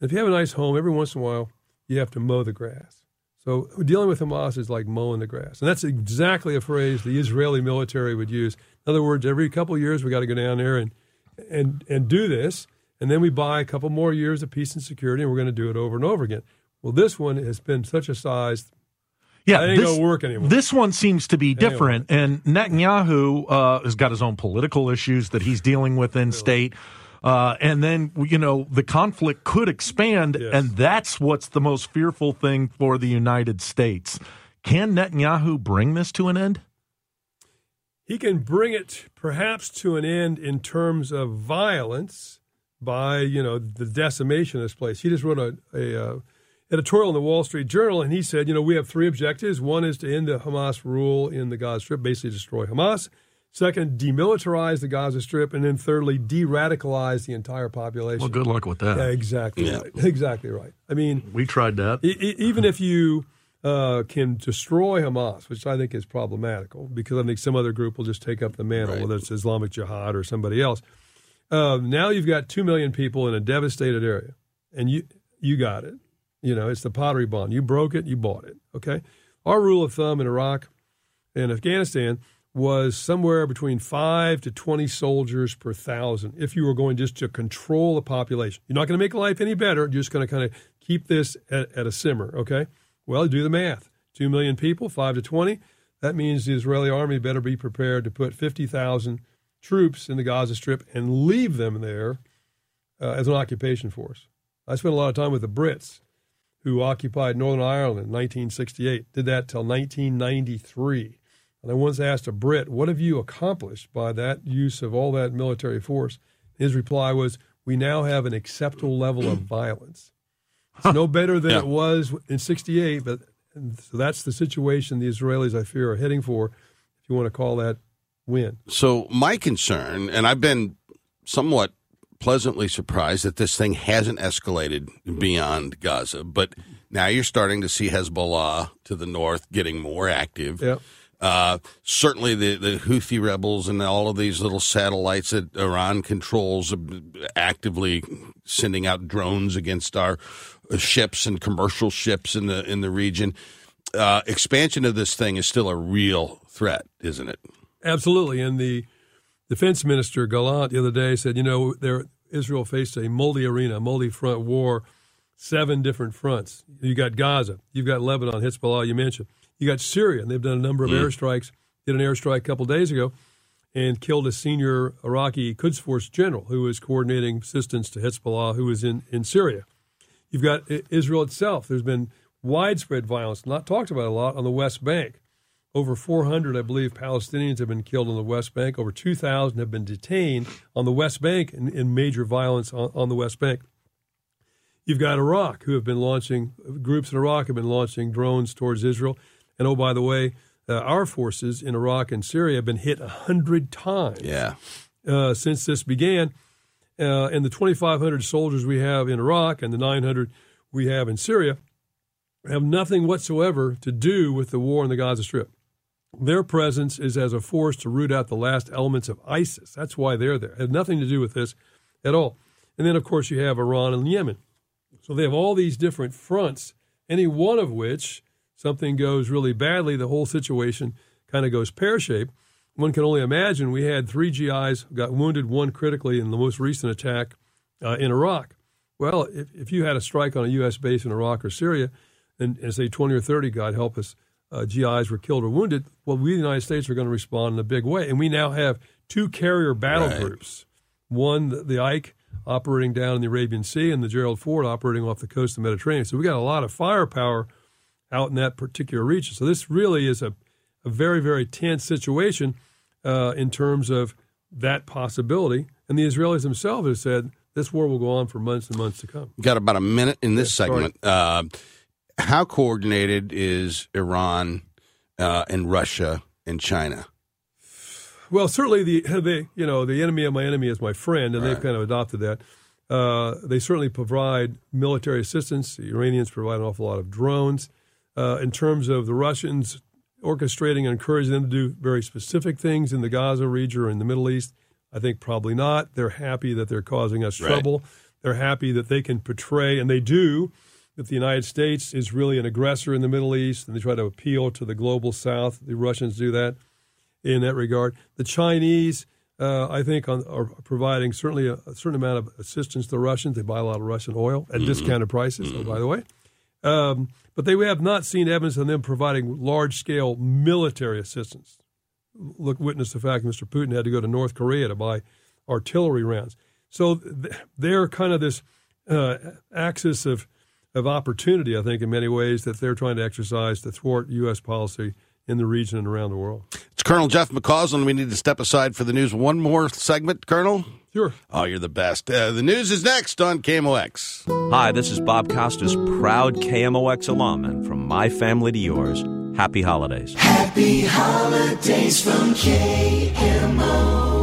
And if you have a nice home, every once in a while, you have to mow the grass. So dealing with Hamas is like mowing the grass. And that's exactly a phrase the Israeli military would use. In other words, every couple of years, we got to go down there and, and, and do this. And then we buy a couple more years of peace and security, and we're going to do it over and over again. Well, this one has been such a size. Yeah, That ain't gonna work anymore. This one seems to be different, and Netanyahu uh, has got his own political issues that he's dealing with in state. Uh, and then you know the conflict could expand, Yes. and that's what's the most fearful thing for the United States. Can Netanyahu bring this to an end? He can bring it perhaps to an end in terms of violence by, you know, the decimation of this place. He just wrote a, a uh, editorial in the Wall Street Journal, and he said, you know, we have three objectives. One is to end the Hamas rule in the Gaza Strip, basically destroy Hamas. Second, demilitarize the Gaza Strip, and then thirdly, de-radicalize the entire population. Well, good luck with that. Yeah, exactly Yeah. right. Exactly right. I mean, We tried that. E- e- even if you uh, can destroy Hamas, which I think is problematical, because I think some other group will just take up the mantle, Right. whether it's Islamic Jihad or somebody else. Uh, now you've got two million people in a devastated area, and you you got it. You know, it's the Pottery Barn. You broke it, you bought it. Okay. Our rule of thumb in Iraq and Afghanistan was somewhere between five to 20 soldiers per thousand if you were going just to control the population. You're not going to make life any better. You're just going to kind of keep this at, at a simmer, okay? Well, do the math. Two million people, five to 20. That means the Israeli army better be prepared to put 50,000 troops in the Gaza Strip and leave them there uh, as an occupation force. I spent a lot of time with the Brits who occupied Northern Ireland in 1968, did that till 1993. And I once asked a Brit, What have you accomplished by that use of all that military force? His reply was, We now have an acceptable level of violence. It's no better than Yeah. it was in 68, but so that's the situation the Israelis, I fear, are heading for, if you want to call that win. So my concern, and I've been somewhat pleasantly surprised that this thing hasn't escalated beyond Gaza, but now you're starting to see Hezbollah to the north getting more active. Yep. Uh, certainly, the, the Houthi rebels and all of these little satellites that Iran controls are actively sending out drones against our uh, ships and commercial ships in the in the region. Uh, expansion of this thing is still a real threat, isn't it? Absolutely. And the defense minister Gallant the other day said, you know, there Israel faced a multi-arena, multi-front war, seven different fronts. You got Gaza, you've got Lebanon, Hezbollah, you mentioned. You got Syria, and they've done a number of airstrikes. Did an airstrike a couple days ago and killed a senior Iraqi Quds Force general who was coordinating assistance to Hezbollah, who was in, in Syria. You've got Israel itself. There's been widespread violence, not talked about a lot, on the West Bank. Over 400, I believe, Palestinians have been killed on the West Bank. Over 2,000 have been detained on the West Bank in, in major violence on, on the West Bank. You've got Iraq, who have been launching, groups in Iraq have been launching drones towards Israel. And oh, by the way, uh, our forces in Iraq and Syria have been hit a hundred times Yeah. uh, since this began. Uh, and the 2,500 soldiers we have in Iraq and the 900 we have in Syria have nothing whatsoever to do with the war in the Gaza Strip. Their presence is as a force to root out the last elements of ISIS. That's why they're there. It has nothing to do with this at all. And then, of course, you have Iran and Yemen. So they have all these different fronts, any one of which something goes really badly, the whole situation kind of goes pear shaped. One can only imagine we had three GIs got wounded, one critically in the most recent attack uh, in Iraq. Well, if, if you had a strike on a U.S. base in Iraq or Syria, and, and say 20 or 30, God help us, uh, GIs were killed or wounded, well, we, the United States, are going to respond in a big way. And we now have two carrier battle Right. groups one, the, the Ike operating down in the Arabian Sea, and the Gerald Ford operating off the coast of the Mediterranean. So we got a lot of firepower out in that particular region. So this really is a, a very, very tense situation uh, in terms of that possibility. And the Israelis themselves have said this war will go on for months and months to come. We've Got about a minute in this Yeah, segment. Uh, how coordinated is Iran uh, and Russia and China? Well, certainly the the you know the enemy of my enemy is my friend, and they've kind of adopted that. Uh, they certainly provide military assistance. The Iranians provide an awful lot of drones. Uh, in terms of the Russians orchestrating and encouraging them to do very specific things in the Gaza region or in the Middle East, I think probably not. They're happy that they're causing us Right. trouble. They're happy that they can portray, and they do, that the United States is really an aggressor in the Middle East, and they try to appeal to the global South. The Russians do that in that regard. The Chinese, uh, I think, on, are providing certainly a, a certain amount of assistance to the Russians. They buy a lot of Russian oil at discounted prices, oh, by the way. Um, but they have not seen evidence of them providing large scale military assistance. Look, witness the fact Mr. Putin had to go to North Korea to buy artillery rounds. So they're kind of this uh, axis of, of opportunity, I think, in many ways, that they're trying to exercise to thwart U.S. policy in the region and around the world. It's Colonel Jeff McCausland. We need to step aside for the news. One more segment, Colonel. Sure. Oh, you're the best. Uh, the news is next on KMOX. Hi, this is Bob Costas, proud KMOX alum, and from my family to yours, happy holidays. Happy holidays from KMOX.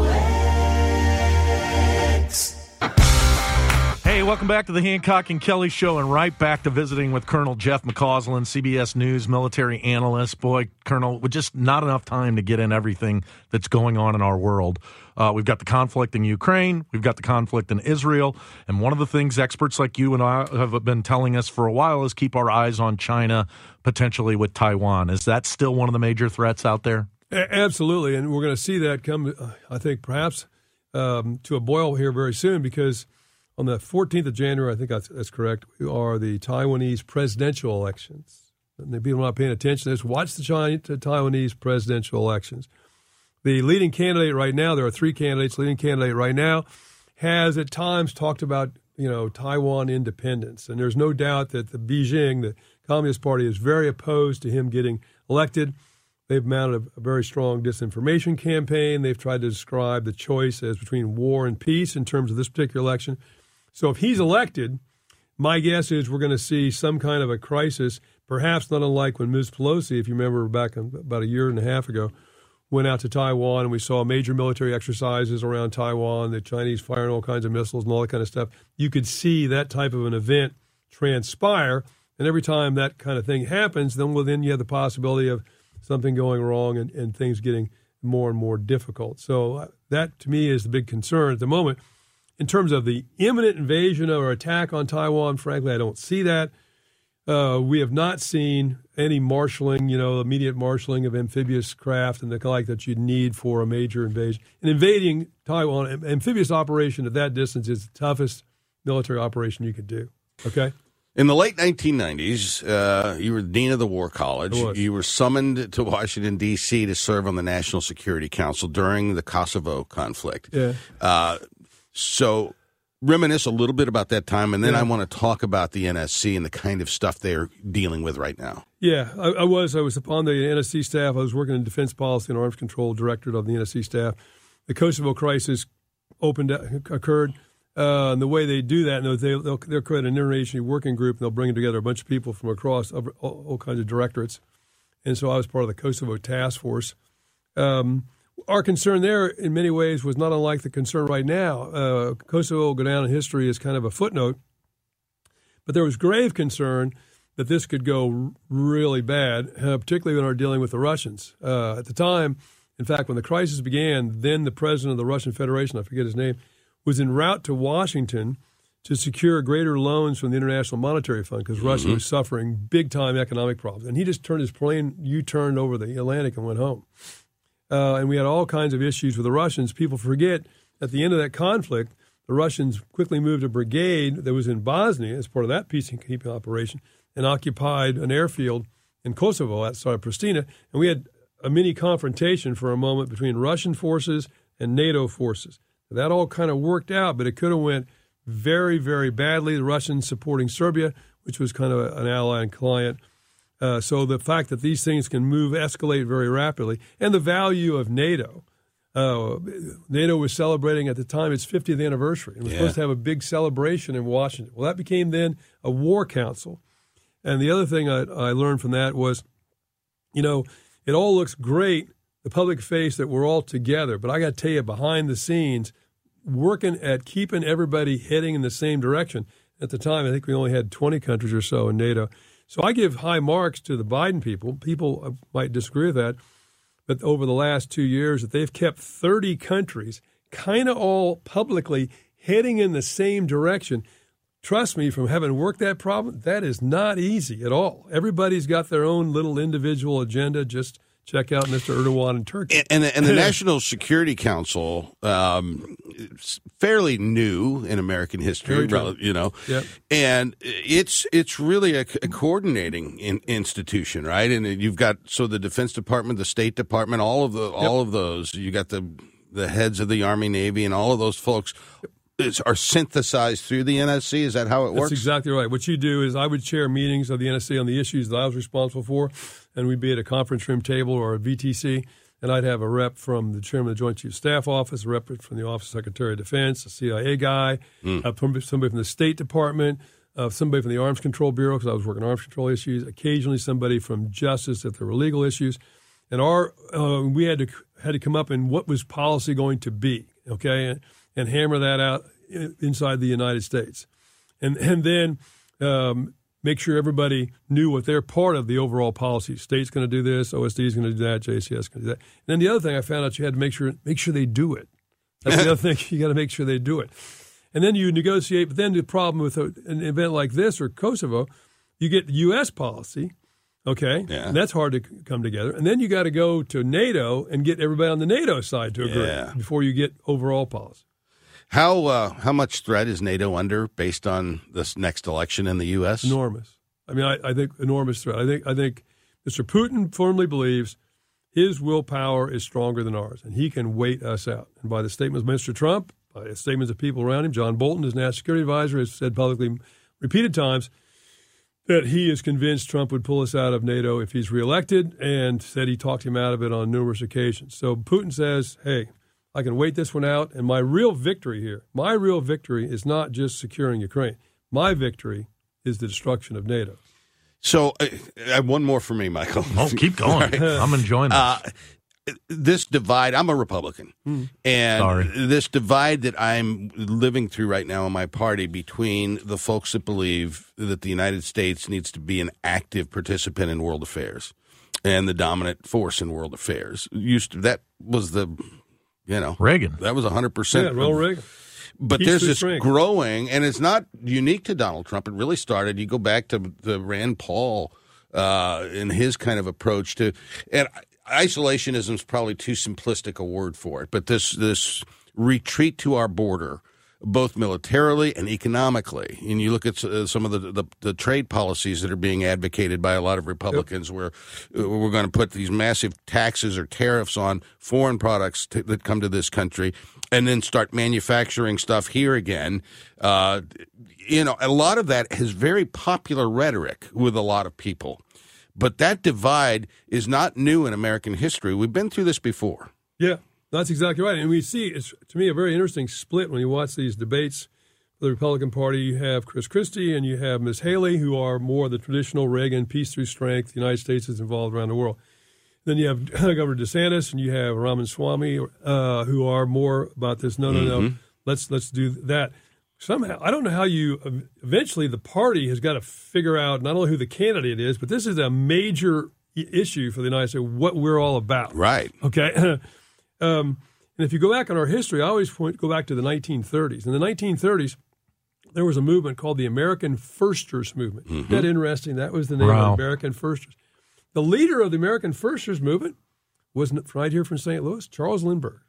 Hey, welcome back to the Hancock and Kelley Show, and right back to visiting with Colonel Jeff McCausland, CBS News military analyst. Boy, Colonel, with just not enough time to get in everything that's going on in our world. Uh, we've got the conflict in Ukraine, we've got the conflict in Israel, and one of the things experts like you and I have been telling us for a while is keep our eyes on China, potentially with Taiwan. Is that still one of the major threats out there? A- absolutely, and we're going to see that come. uh, I think perhaps um, to a boil here very soon because on the 14th of January, I think that's, that's correct, are the Taiwanese presidential elections. And people are not paying attention this, watch the, Taiwanese presidential elections. The leading candidate right now, there are three candidates. Leading candidate right now has at times talked about you know Taiwan independence, and there's no doubt that the Beijing, the Communist Party, is very opposed to him getting elected. They've mounted a very strong disinformation campaign. They've tried to describe the choice as between war and peace in terms of this particular election. So if he's elected, my guess is we're going to see some kind of a crisis, perhaps not unlike when Ms. Pelosi, if you remember back about a year and a half ago, went out to Taiwan and we saw major military exercises around Taiwan, the Chinese firing all kinds of missiles and all that kind of stuff. You could see that type of an event transpire. And every time that kind of thing happens, then well, then you have the possibility of something going wrong and, and things getting more and more difficult. So uh, that to me is the big concern at the moment. In terms of the imminent invasion or attack on Taiwan, frankly, I don't see that. Uh, we have not seen any marshaling, you know, immediate marshaling of amphibious craft and the like that you'd need for a major invasion. And invading Taiwan, am- amphibious operation at that distance is the toughest military operation you could do. Okay? In the late 1990s, uh, you were dean of the War College. You were summoned to Washington, D.C. to serve on the National Security Council during the Kosovo conflict. Yeah. Uh, so, reminisce a little bit about that time, and then Yeah. I want to talk about the NSC and the kind of stuff they're dealing with right now. Yeah, I, I was. I was upon the NSC staff. I was working in defense policy and arms control directorate of the NSC staff. The Kosovo crisis opened occurred. Uh, and the way they do that, they, they'll, they'll create an interagency working group, and they'll bring together a bunch of people from across all, all kinds of directorates. And so I was part of the Kosovo task force. Um, our concern there, in many ways, was not unlike the concern right now. Uh, Kosovo will go down in history as kind of a footnote, but there was grave concern that this could go r- really bad, uh, particularly when we are dealing with the Russians. Uh, at the time, in fact, when the crisis began, then the president of the Russian Federation, I forget his name, was en route to Washington to secure greater loans from the International Monetary Fund because Russia was suffering big time economic problems. And he just turned his plane U turned over the Atlantic and went home. Uh, and we had all kinds of issues with the Russians. People forget at the end of that conflict, the Russians quickly moved a brigade that was in Bosnia as part of that peacekeeping operation and occupied an airfield in Kosovo outside of Pristina. And we had a mini confrontation for a moment between Russian forces and NATO forces. That all kind of worked out, but it could have went very, very badly. The Russians supporting Serbia, which was kind of an ally and client. Uh, so the fact that these things can move, escalate very rapidly, and the value of NATO. Uh, NATO was celebrating at the time its 50th anniversary. It was Yeah. supposed to have a big celebration in Washington. Well, that became then a war council. And the other thing I, I learned from that was, you know, it all looks great, the public face that we're all together. But I got to tell you, behind the scenes, working at keeping everybody heading in the same direction. At the time, I think we only had 20 countries or so in NATO. So I give high marks to the Biden people. People uh, might disagree with that, but over the last two years, that they've kept 30 countries kind of all publicly heading in the same direction. Trust me, from having worked that problem, that is not easy at all. Everybody's got their own little individual agenda. Just check out Mr. Erdogan in Turkey. And, and, the- and the National Security Council, um, fairly new in American history, Very true. rel- you know, Yep. and it's it's really a, a coordinating in, institution, right? And you've got so the Defense Department, the State Department, all of the all of those. You got the the heads of the Army, Navy, and all of those folks is, are synthesized through the NSC. Is that how it That's works? exactly right. What you do is I would chair meetings of the NSC on the issues that I was responsible for, and we'd be at a conference room table or a VTC, and I'd have a rep from the chairman of the Joint Chiefs of Staff Office, a rep from the Office of Secretary of Defense, a CIA guy, uh, somebody from the State Department, uh, somebody from the Arms Control Bureau because I was working on arms control issues, occasionally somebody from Justice if there were legal issues, and our uh, we had to had to come up in what was policy going to be, okay, and, and hammer that out inside the United States. and and then um, make sure everybody knew what their part of the overall policy. State's going to do this, OSD is going to do that, JCS is going to do that. And then the other thing I found out you had to make sure make sure they do it. That's the other thing you got to make sure they do it. And then you negotiate. But then the problem with an event like this or Kosovo, you get the U.S. policy. Okay, Yeah. and that's hard to come together. And then you got to go to NATO and get everybody on the NATO side to agree Yeah. before you get overall policy. How uh, how much threat is NATO under based on this next election in the U.S.? enormous. I mean, I, I think enormous threat. I think I think Mr. Putin firmly believes his willpower is stronger than ours, and he can wait us out. And by the statements of Mr. Trump, by the statements of people around him, John Bolton, his national security advisor, has said publicly, repeated times, that he is convinced Trump would pull us out of NATO if he's reelected, and said he talked him out of it on numerous occasions. So Putin says, "Hey." I can wait this one out, and my real victory here, my real victory is not just securing Ukraine. My victory is the destruction of NATO. So, uh, uh, one more for me, Michael. Oh, keep going. I'm enjoying this. Uh, this divide, I'm a Republican. And Sorry. this divide that I'm living through right now in my party between the folks that believe that the United States needs to be an active participant in world affairs and the dominant force in world affairs. Used to, that was the, you know, Reagan. that was 100%. Yeah, Ronald Reagan. But Peace there's this strength. growing, and it's not unique to Donald Trump. It really started. You go back to the Rand Paul uh, in his kind of approach to, and isolationism is probably too simplistic a word for it. But this this retreat to our border, both militarily and economically, and you look at uh, some of the, the the trade policies that are being advocated by a lot of Republicans, where uh, we're going to put these massive taxes or tariffs on foreign products to, that come to this country and then start manufacturing stuff here again. Uh, you know, a lot of that has very popular rhetoric with a lot of people. But that divide is not new in American history. We've been through this before. Yeah, that's exactly right. And we see, it's to me a very interesting split when you watch these debates. For the Republican Party, you have Chris Christie and you have Ms. Haley, who are more the traditional Reagan peace through strength. The United States is involved around the world. Then you have Governor DeSantis and you have Ramaswamy, uh, who are more about this. No, no, no. Let's let's do that. Somehow, I don't know how you. Eventually, the party has got to figure out not only who the candidate is, but this is a major issue for the United States. What we're all about. Right. Okay. um, and if you go back in our history, I always point, go back to the 1930s. In the 1930s, there was a movement called the American Firsters Movement. Isn't that interesting? That was the name Wow. of the American Firsters. The leader of the American Firsters Movement was right here from St. Louis, Charles Lindbergh.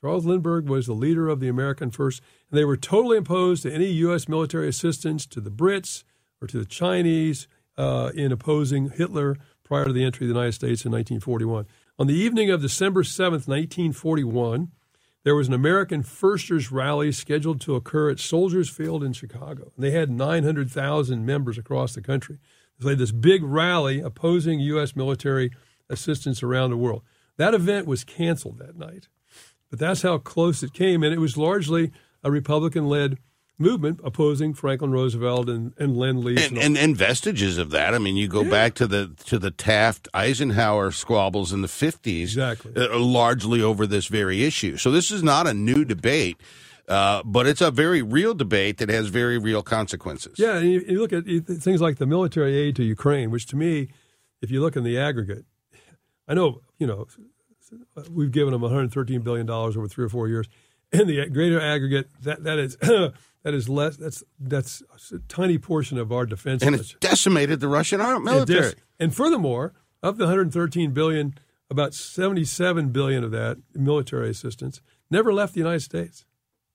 Charles Lindbergh was the leader of the American First, and they were totally opposed to any U.S. military assistance to the Brits or to the Chinese uh, in opposing Hitler prior to the entry of the United States in 1941. On the evening of December 7th, 1941, there was an American Firsters rally scheduled to occur at Soldiers Field in Chicago. They had 900,000 members across the country. They had this big rally opposing U.S. military assistance around the world. That event was canceled that night, but that's how close it came. And it was largely a Republican led movement opposing Franklin Roosevelt and, and Lend Lease. And, and, and vestiges of that. I mean, you go back to the to the Taft Eisenhower squabbles in the fifties, Exactly. uh, largely over this very issue. So this is not a new debate, uh, but it's a very real debate that has very real consequences. Yeah, and you, you look at things like the military aid to Ukraine, which to me, if you look in the aggregate, I know you know we've given them 113 billion dollars over three or four years. In the greater aggregate, that that is that is less. That's that's a tiny portion of our defense. and it's decimated the Russian army military. dis- And furthermore, of the 113 billion, about 77 billion of that military assistance never left the United States.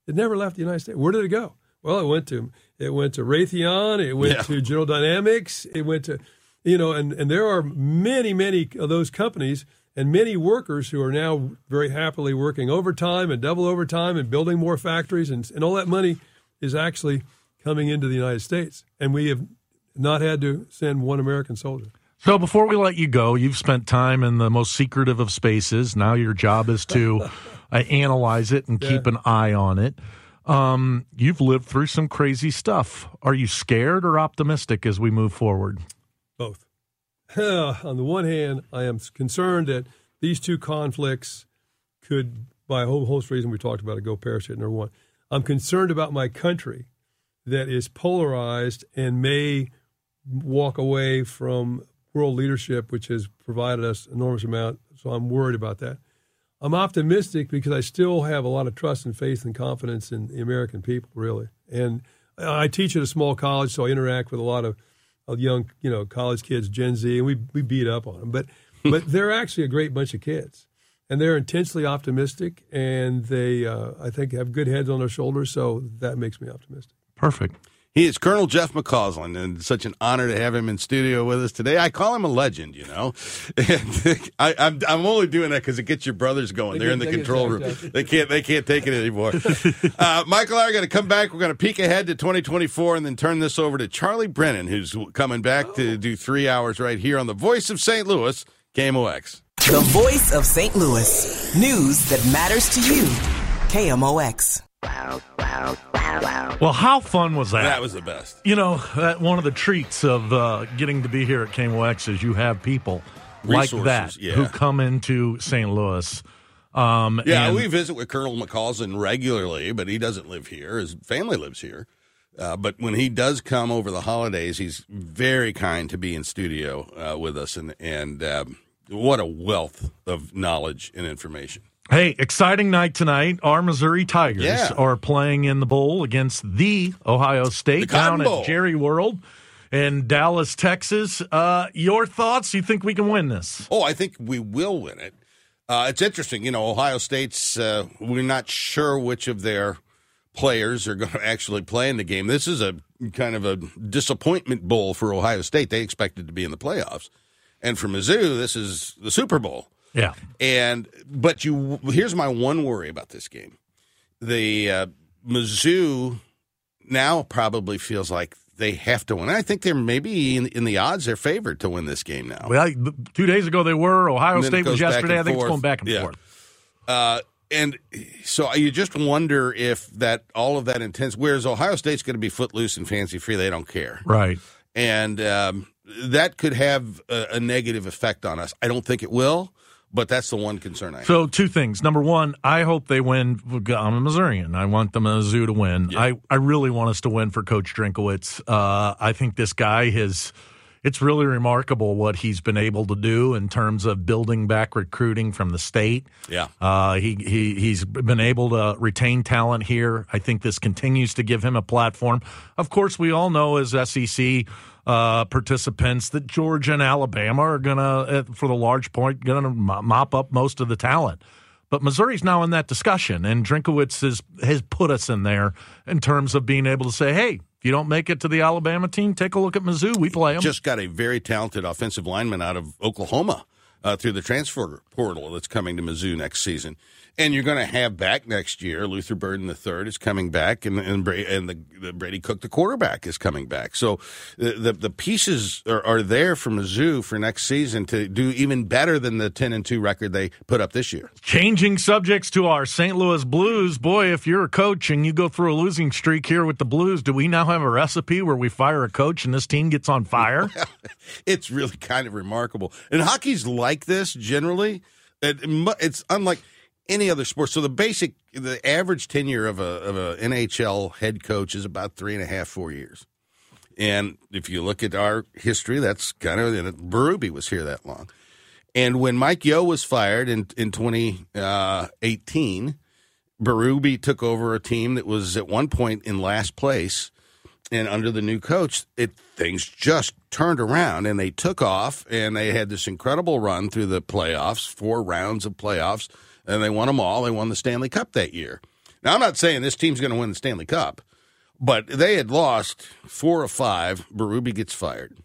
It never left the United States. Where did it go? Well, it went to it went to Raytheon. It went Yeah. to General Dynamics. It went to you know, and and there are many many of those companies and many workers who are now very happily working overtime and double overtime and building more factories and and all that money is actually coming into the United States, and we have not had to send one American soldier. So before we let you go, you've spent time in the most secretive of spaces. Now your job is to uh, analyze it and keep an eye on it. Um, you've lived through some crazy stuff. Are you scared or optimistic as we move forward? Both. on the one hand, I am concerned that these two conflicts could, by a whole host of reasons we talked about it, go shaped. Number one, I'm concerned about my country that is polarized and may walk away from world leadership, which has provided us enormous amount. So I'm worried about that. I'm optimistic because I still have a lot of trust and faith and confidence in the American people, really. And I teach at a small college, so I interact with a lot of, of young, you know, college kids, Gen Z, and we we beat up on them. But but they're actually a great bunch of kids, and they're intensely optimistic, and they uh, I think have good heads on their shoulders. So that makes me optimistic. Perfect. He is Colonel Jeff McCausland, and such an honor to have him in studio with us today. I call him a legend, you know. And I, I'm I'm only doing that because it gets your brothers going. They They're in the control room. They can't they can't take it anymore. uh, Michael and I are going to come back. We're going to peek ahead to 2024, and then turn this over to Charlie Brennan, who's coming back to do three hours right here on the Voice of St. Louis, KMOX. The voice of St. Louis. News that matters to you. KMOX. Well, how fun was that? That was the best. You know, that one of the treats of uh, getting to be here at KMOX is you have people like that yeah. who come into St. Louis. Um, Yeah, and- we visit with Colonel McCausland regularly, but he doesn't live here. His family lives here. Uh, but when he does come over the holidays, he's very kind to be in studio uh, with us, and and um, what a wealth of knowledge and information. Hey, exciting night tonight. Our Missouri Tigers Yeah. are playing in the bowl against the Ohio State The down Bowl. at Jerry World in Dallas, Texas. Uh, your thoughts? You think we can win this? Oh, I think we will win it. Uh, it's interesting, you know. Ohio State's uh, we're not sure which of their players are going to actually play in the game. This is a kind of a disappointment bowl for Ohio State. They expected to be in the playoffs, and for Mizzou, this is the Super Bowl. Yeah. And but you here's my one worry about this game. The uh, Mizzou now probably feels like they have to win. I think they're maybe in, in the odds they're favored to win this game now. Well, two days ago they were. Ohio And then it State was yesterday. I think it's going back and Yeah. forth. Uh, and so you just wonder if that all of that intense. Whereas Ohio State's going to be footloose and fancy free, they don't care, Right. and um, that could have a, a negative effect on us. I don't think it will, but that's the one concern I have. So two things. Number one, I hope they win. I'm a Missourian. I want the Mizzou to win. I, I really want us to win for Coach Drinkwitz. Uh, I think this guy has. It's really remarkable what he's been able to do in terms of building back recruiting from the state. Yeah. Uh, he, he he's been able to retain talent here. I think this continues to give him a platform. Of course, we all know as SEC uh, participants that Georgia and Alabama are gonna, uh, for the large point, gonna mop up most of the talent. But Missouri's now in that discussion, and Drinkwitz has has put us in there in terms of being able to say, "Hey, if you don't make it to the Alabama team, take a look at Mizzou. We play them." just got a very talented offensive lineman out of Oklahoma uh, through the transfer portal that's coming to Mizzou next season. And you're going to have back next year. Luther Burden III is coming back, and and, Bra- and the, the Brady Cook, the quarterback, is coming back. So the the, the pieces are, are there for Mizzou for next season to do even better than the ten and two record they put up this year. Changing subjects to our St. Louis Blues. Boy, if you're a coach and you go through a losing streak here with the Blues, do we now have a recipe where we fire a coach and this team gets on fire? it's really kind of remarkable. And hockey's like this generally. It, it's unlike any other sport. So the basic, the average tenure of a of a NHL head coach is about three and a half, four years. And if you look at our history, that's kind of and Berube was here that long. And when Mike Yeo was fired in in 2018, uh, Berube took over a team that was at one point in last place and under the new coach, it things just turned around and they took off and they had this incredible run through the playoffs, four rounds of playoffs, and they won them all. They won the Stanley Cup that year. Now I'm not saying this team's going to win the Stanley Cup, but they had lost four or five. Berube gets fired.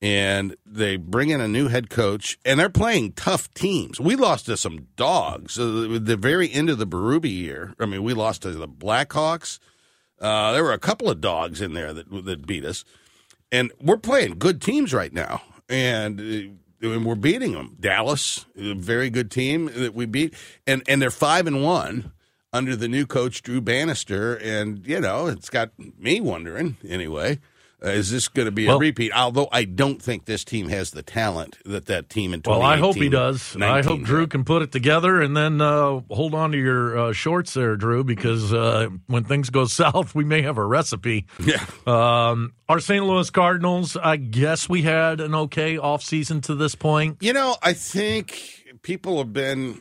And they bring in a new head coach, and they're playing tough teams. We lost to some dogs. Uh, the very end of the Berube year, I mean, we lost to the Blackhawks. Uh, there were a couple of dogs in there that that beat us, and we're playing good teams right now, and, uh, we're beating them. Dallas, a very good team that we beat, and and they're five and one under the new coach Drew Bannister, and you know it's got me wondering anyway. Uh, is this going to be Well- a repeat? Although I don't think this team has the talent that that team in Well, I hope he does. I hope Drew had. can put it together and then uh, hold on to your uh, shorts there, Drew, because uh, when things go south, we may have a recipe. Yeah. Um, our St. Louis Cardinals, I guess we had an okay offseason to this point. You know, I think people have been.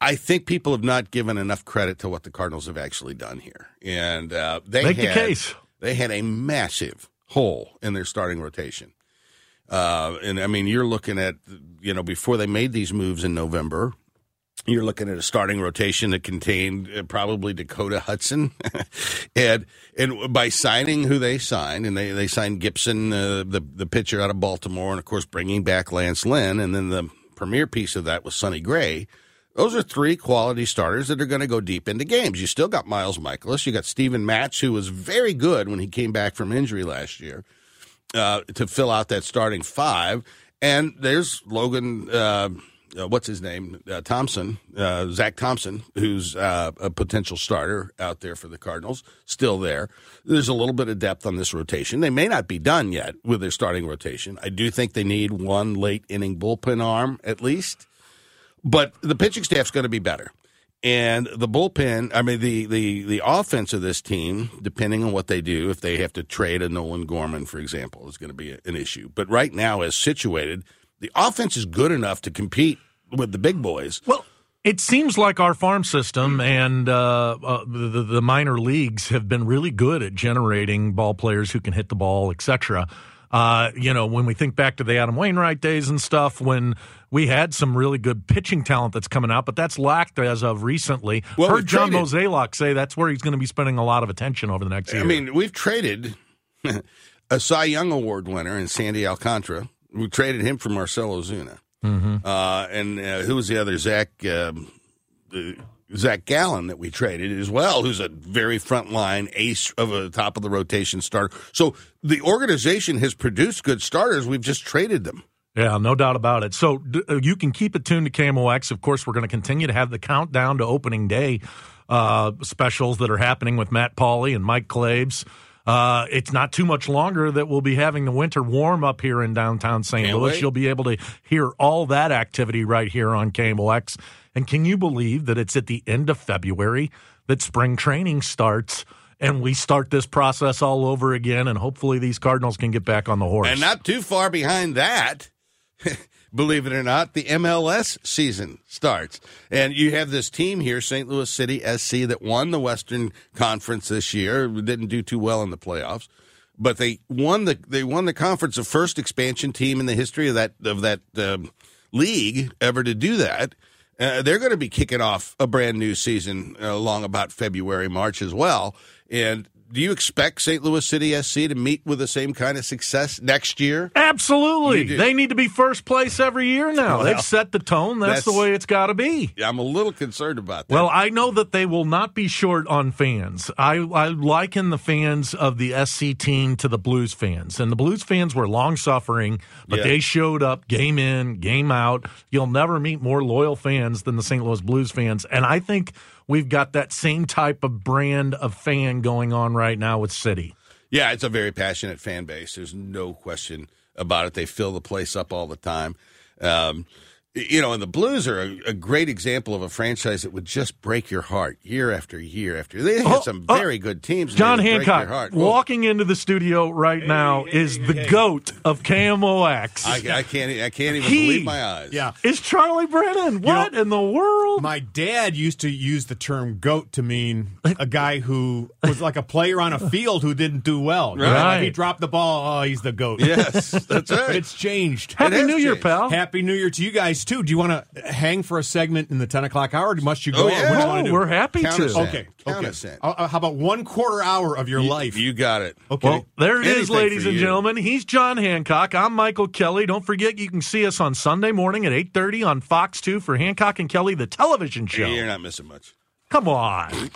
I think people have not given enough credit to what the Cardinals have actually done here, and uh, they Make the case. They had a massive hole in their starting rotation, uh, and I mean, you're looking at you know before they made these moves in November. You're looking at a starting rotation that contained uh, probably Dakota Hudson, and and by signing who they signed, and they, they signed Gibson, uh, the the pitcher out of Baltimore, and of course bringing back Lance Lynn, and then the premier piece of that was Sonny Gray. Those are three quality starters that are going to go deep into games. You still got Miles Mikolas, you got Steven Matz, who was very good when he came back from injury last year uh, to fill out that starting five. And there's Logan, uh, uh, what's his name? Uh, Thompson, uh, Zach Thompson, who's uh, a potential starter out there for the Cardinals, still there. There's a little bit of depth on this rotation. They may not be done yet with their starting rotation. I do think they need one late inning bullpen arm at least, but the pitching staff's going to be better. And the bullpen, I mean, the, the, the offense of this team, depending on what they do, if they have to trade a Nolan Gorman, for example, is going to be a- an issue. But right now, as situated, the offense is good enough to compete with the big boys. Well, it seems like our farm system and uh, uh, the, the minor leagues have been really good at generating ball players who can hit the ball, etc. Uh, you know, when we think back to the Adam Wainwright days and stuff, when we had some really good pitching talent that's coming out, but that's lacked as of recently. Well, Heard John traded- Mozeliak say that's where he's going to be spending a lot of attention over the next year. I mean, we've traded a Cy Young Award winner in Sandy Alcantara. We traded him for Marcell Ozuna. Uh, and uh, who was the other? Zach um, uh, Zach Gallen that we traded as well, who's a very frontline ace of a top of the rotation starter. So the organization has produced good starters. We've just traded them. Yeah, no doubt about it. So d- uh, you can keep it tuned to KMOX. Of course, we're going to continue to have the countdown to opening day uh, specials that are happening with Matt Pauley and Mike Claves. Uh, it's not too much longer that we'll be having the winter warm up here in downtown St. Can't Louis. wait. You'll be able to hear all that activity right here on KMOX. And can you believe that it's at the end of February that spring training starts? And we start this process all over again, and hopefully these Cardinals can get back on the horse. And not too far behind that, believe it or not, the MLS season starts. And you have this team here, St. Louis City SC, that won the Western Conference this year. Didn't do too well in the playoffs, but they won the they won the conference, the first expansion team in the history of that of that um, league ever to do that. Uh, they're going to be kicking off a brand new season uh, along about February, March as well. And do you expect St. Louis City SC to meet with the same kind of success next year? Absolutely. They need to be first place every year now. Well, They've set the tone. That's, the way it's got to be. I'm a little concerned about that. Well, I know that they will not be short on fans. I, I liken the fans of the SC team to the Blues fans. And the Blues fans were long suffering, but Yeah. they showed up game in, game out. You'll never meet more loyal fans than the St. Louis Blues fans. And I think we've got that same type of brand of fan going on right now with City. yeah, it's a very passionate fan base. There's no question about it. They fill the place up all the time. Um, you know, and the Blues are a, a great example of a franchise that would just break your heart year after year after. They had Oh, some oh, very good teams. and John they your Hancock heart. Walking into the studio right now is the goat of KMOX. I, I can't. I can't even He- believe my eyes. Yeah. Is Charlie Brennan? What in the world? My dad used to use the term goat to mean a guy who was like a player on a field who didn't do well. You know, Right. like he dropped the ball, oh, he's the goat. Yes, that's right. It's changed. Happy has New Year, pal. Happy New Year to you guys, too. Do you want to hang for a segment in the 10 o'clock hour? Or must you go? Oh, yeah. what do you No, do? we're happy Count to. us in. Okay. Count okay. us in. Uh, uh, how about one quarter hour of your life? You got it. okay. Well, there it is, Anything ladies and gentlemen. He's John Hancock. I'm Michael Kelley. Don't forget, you can see us on Sunday morning at 8.30 on Fox 2 for Hancock and Kelley, the television show. You're not missing much. Come on.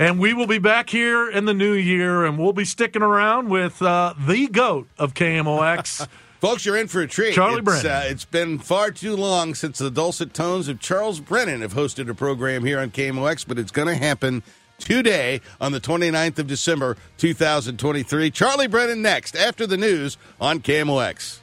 And we will be back here in the new year, and we'll be sticking around with uh, the GOAT of KMOX. Folks, you're in for a treat. Charlie it's, Brennan. Uh, it's been far too long since the dulcet tones of Charles Brennan have hosted a program here on KMOX, but it's going to happen today on the 29th of December 2023. Charlie Brennan next after the news on KMOX.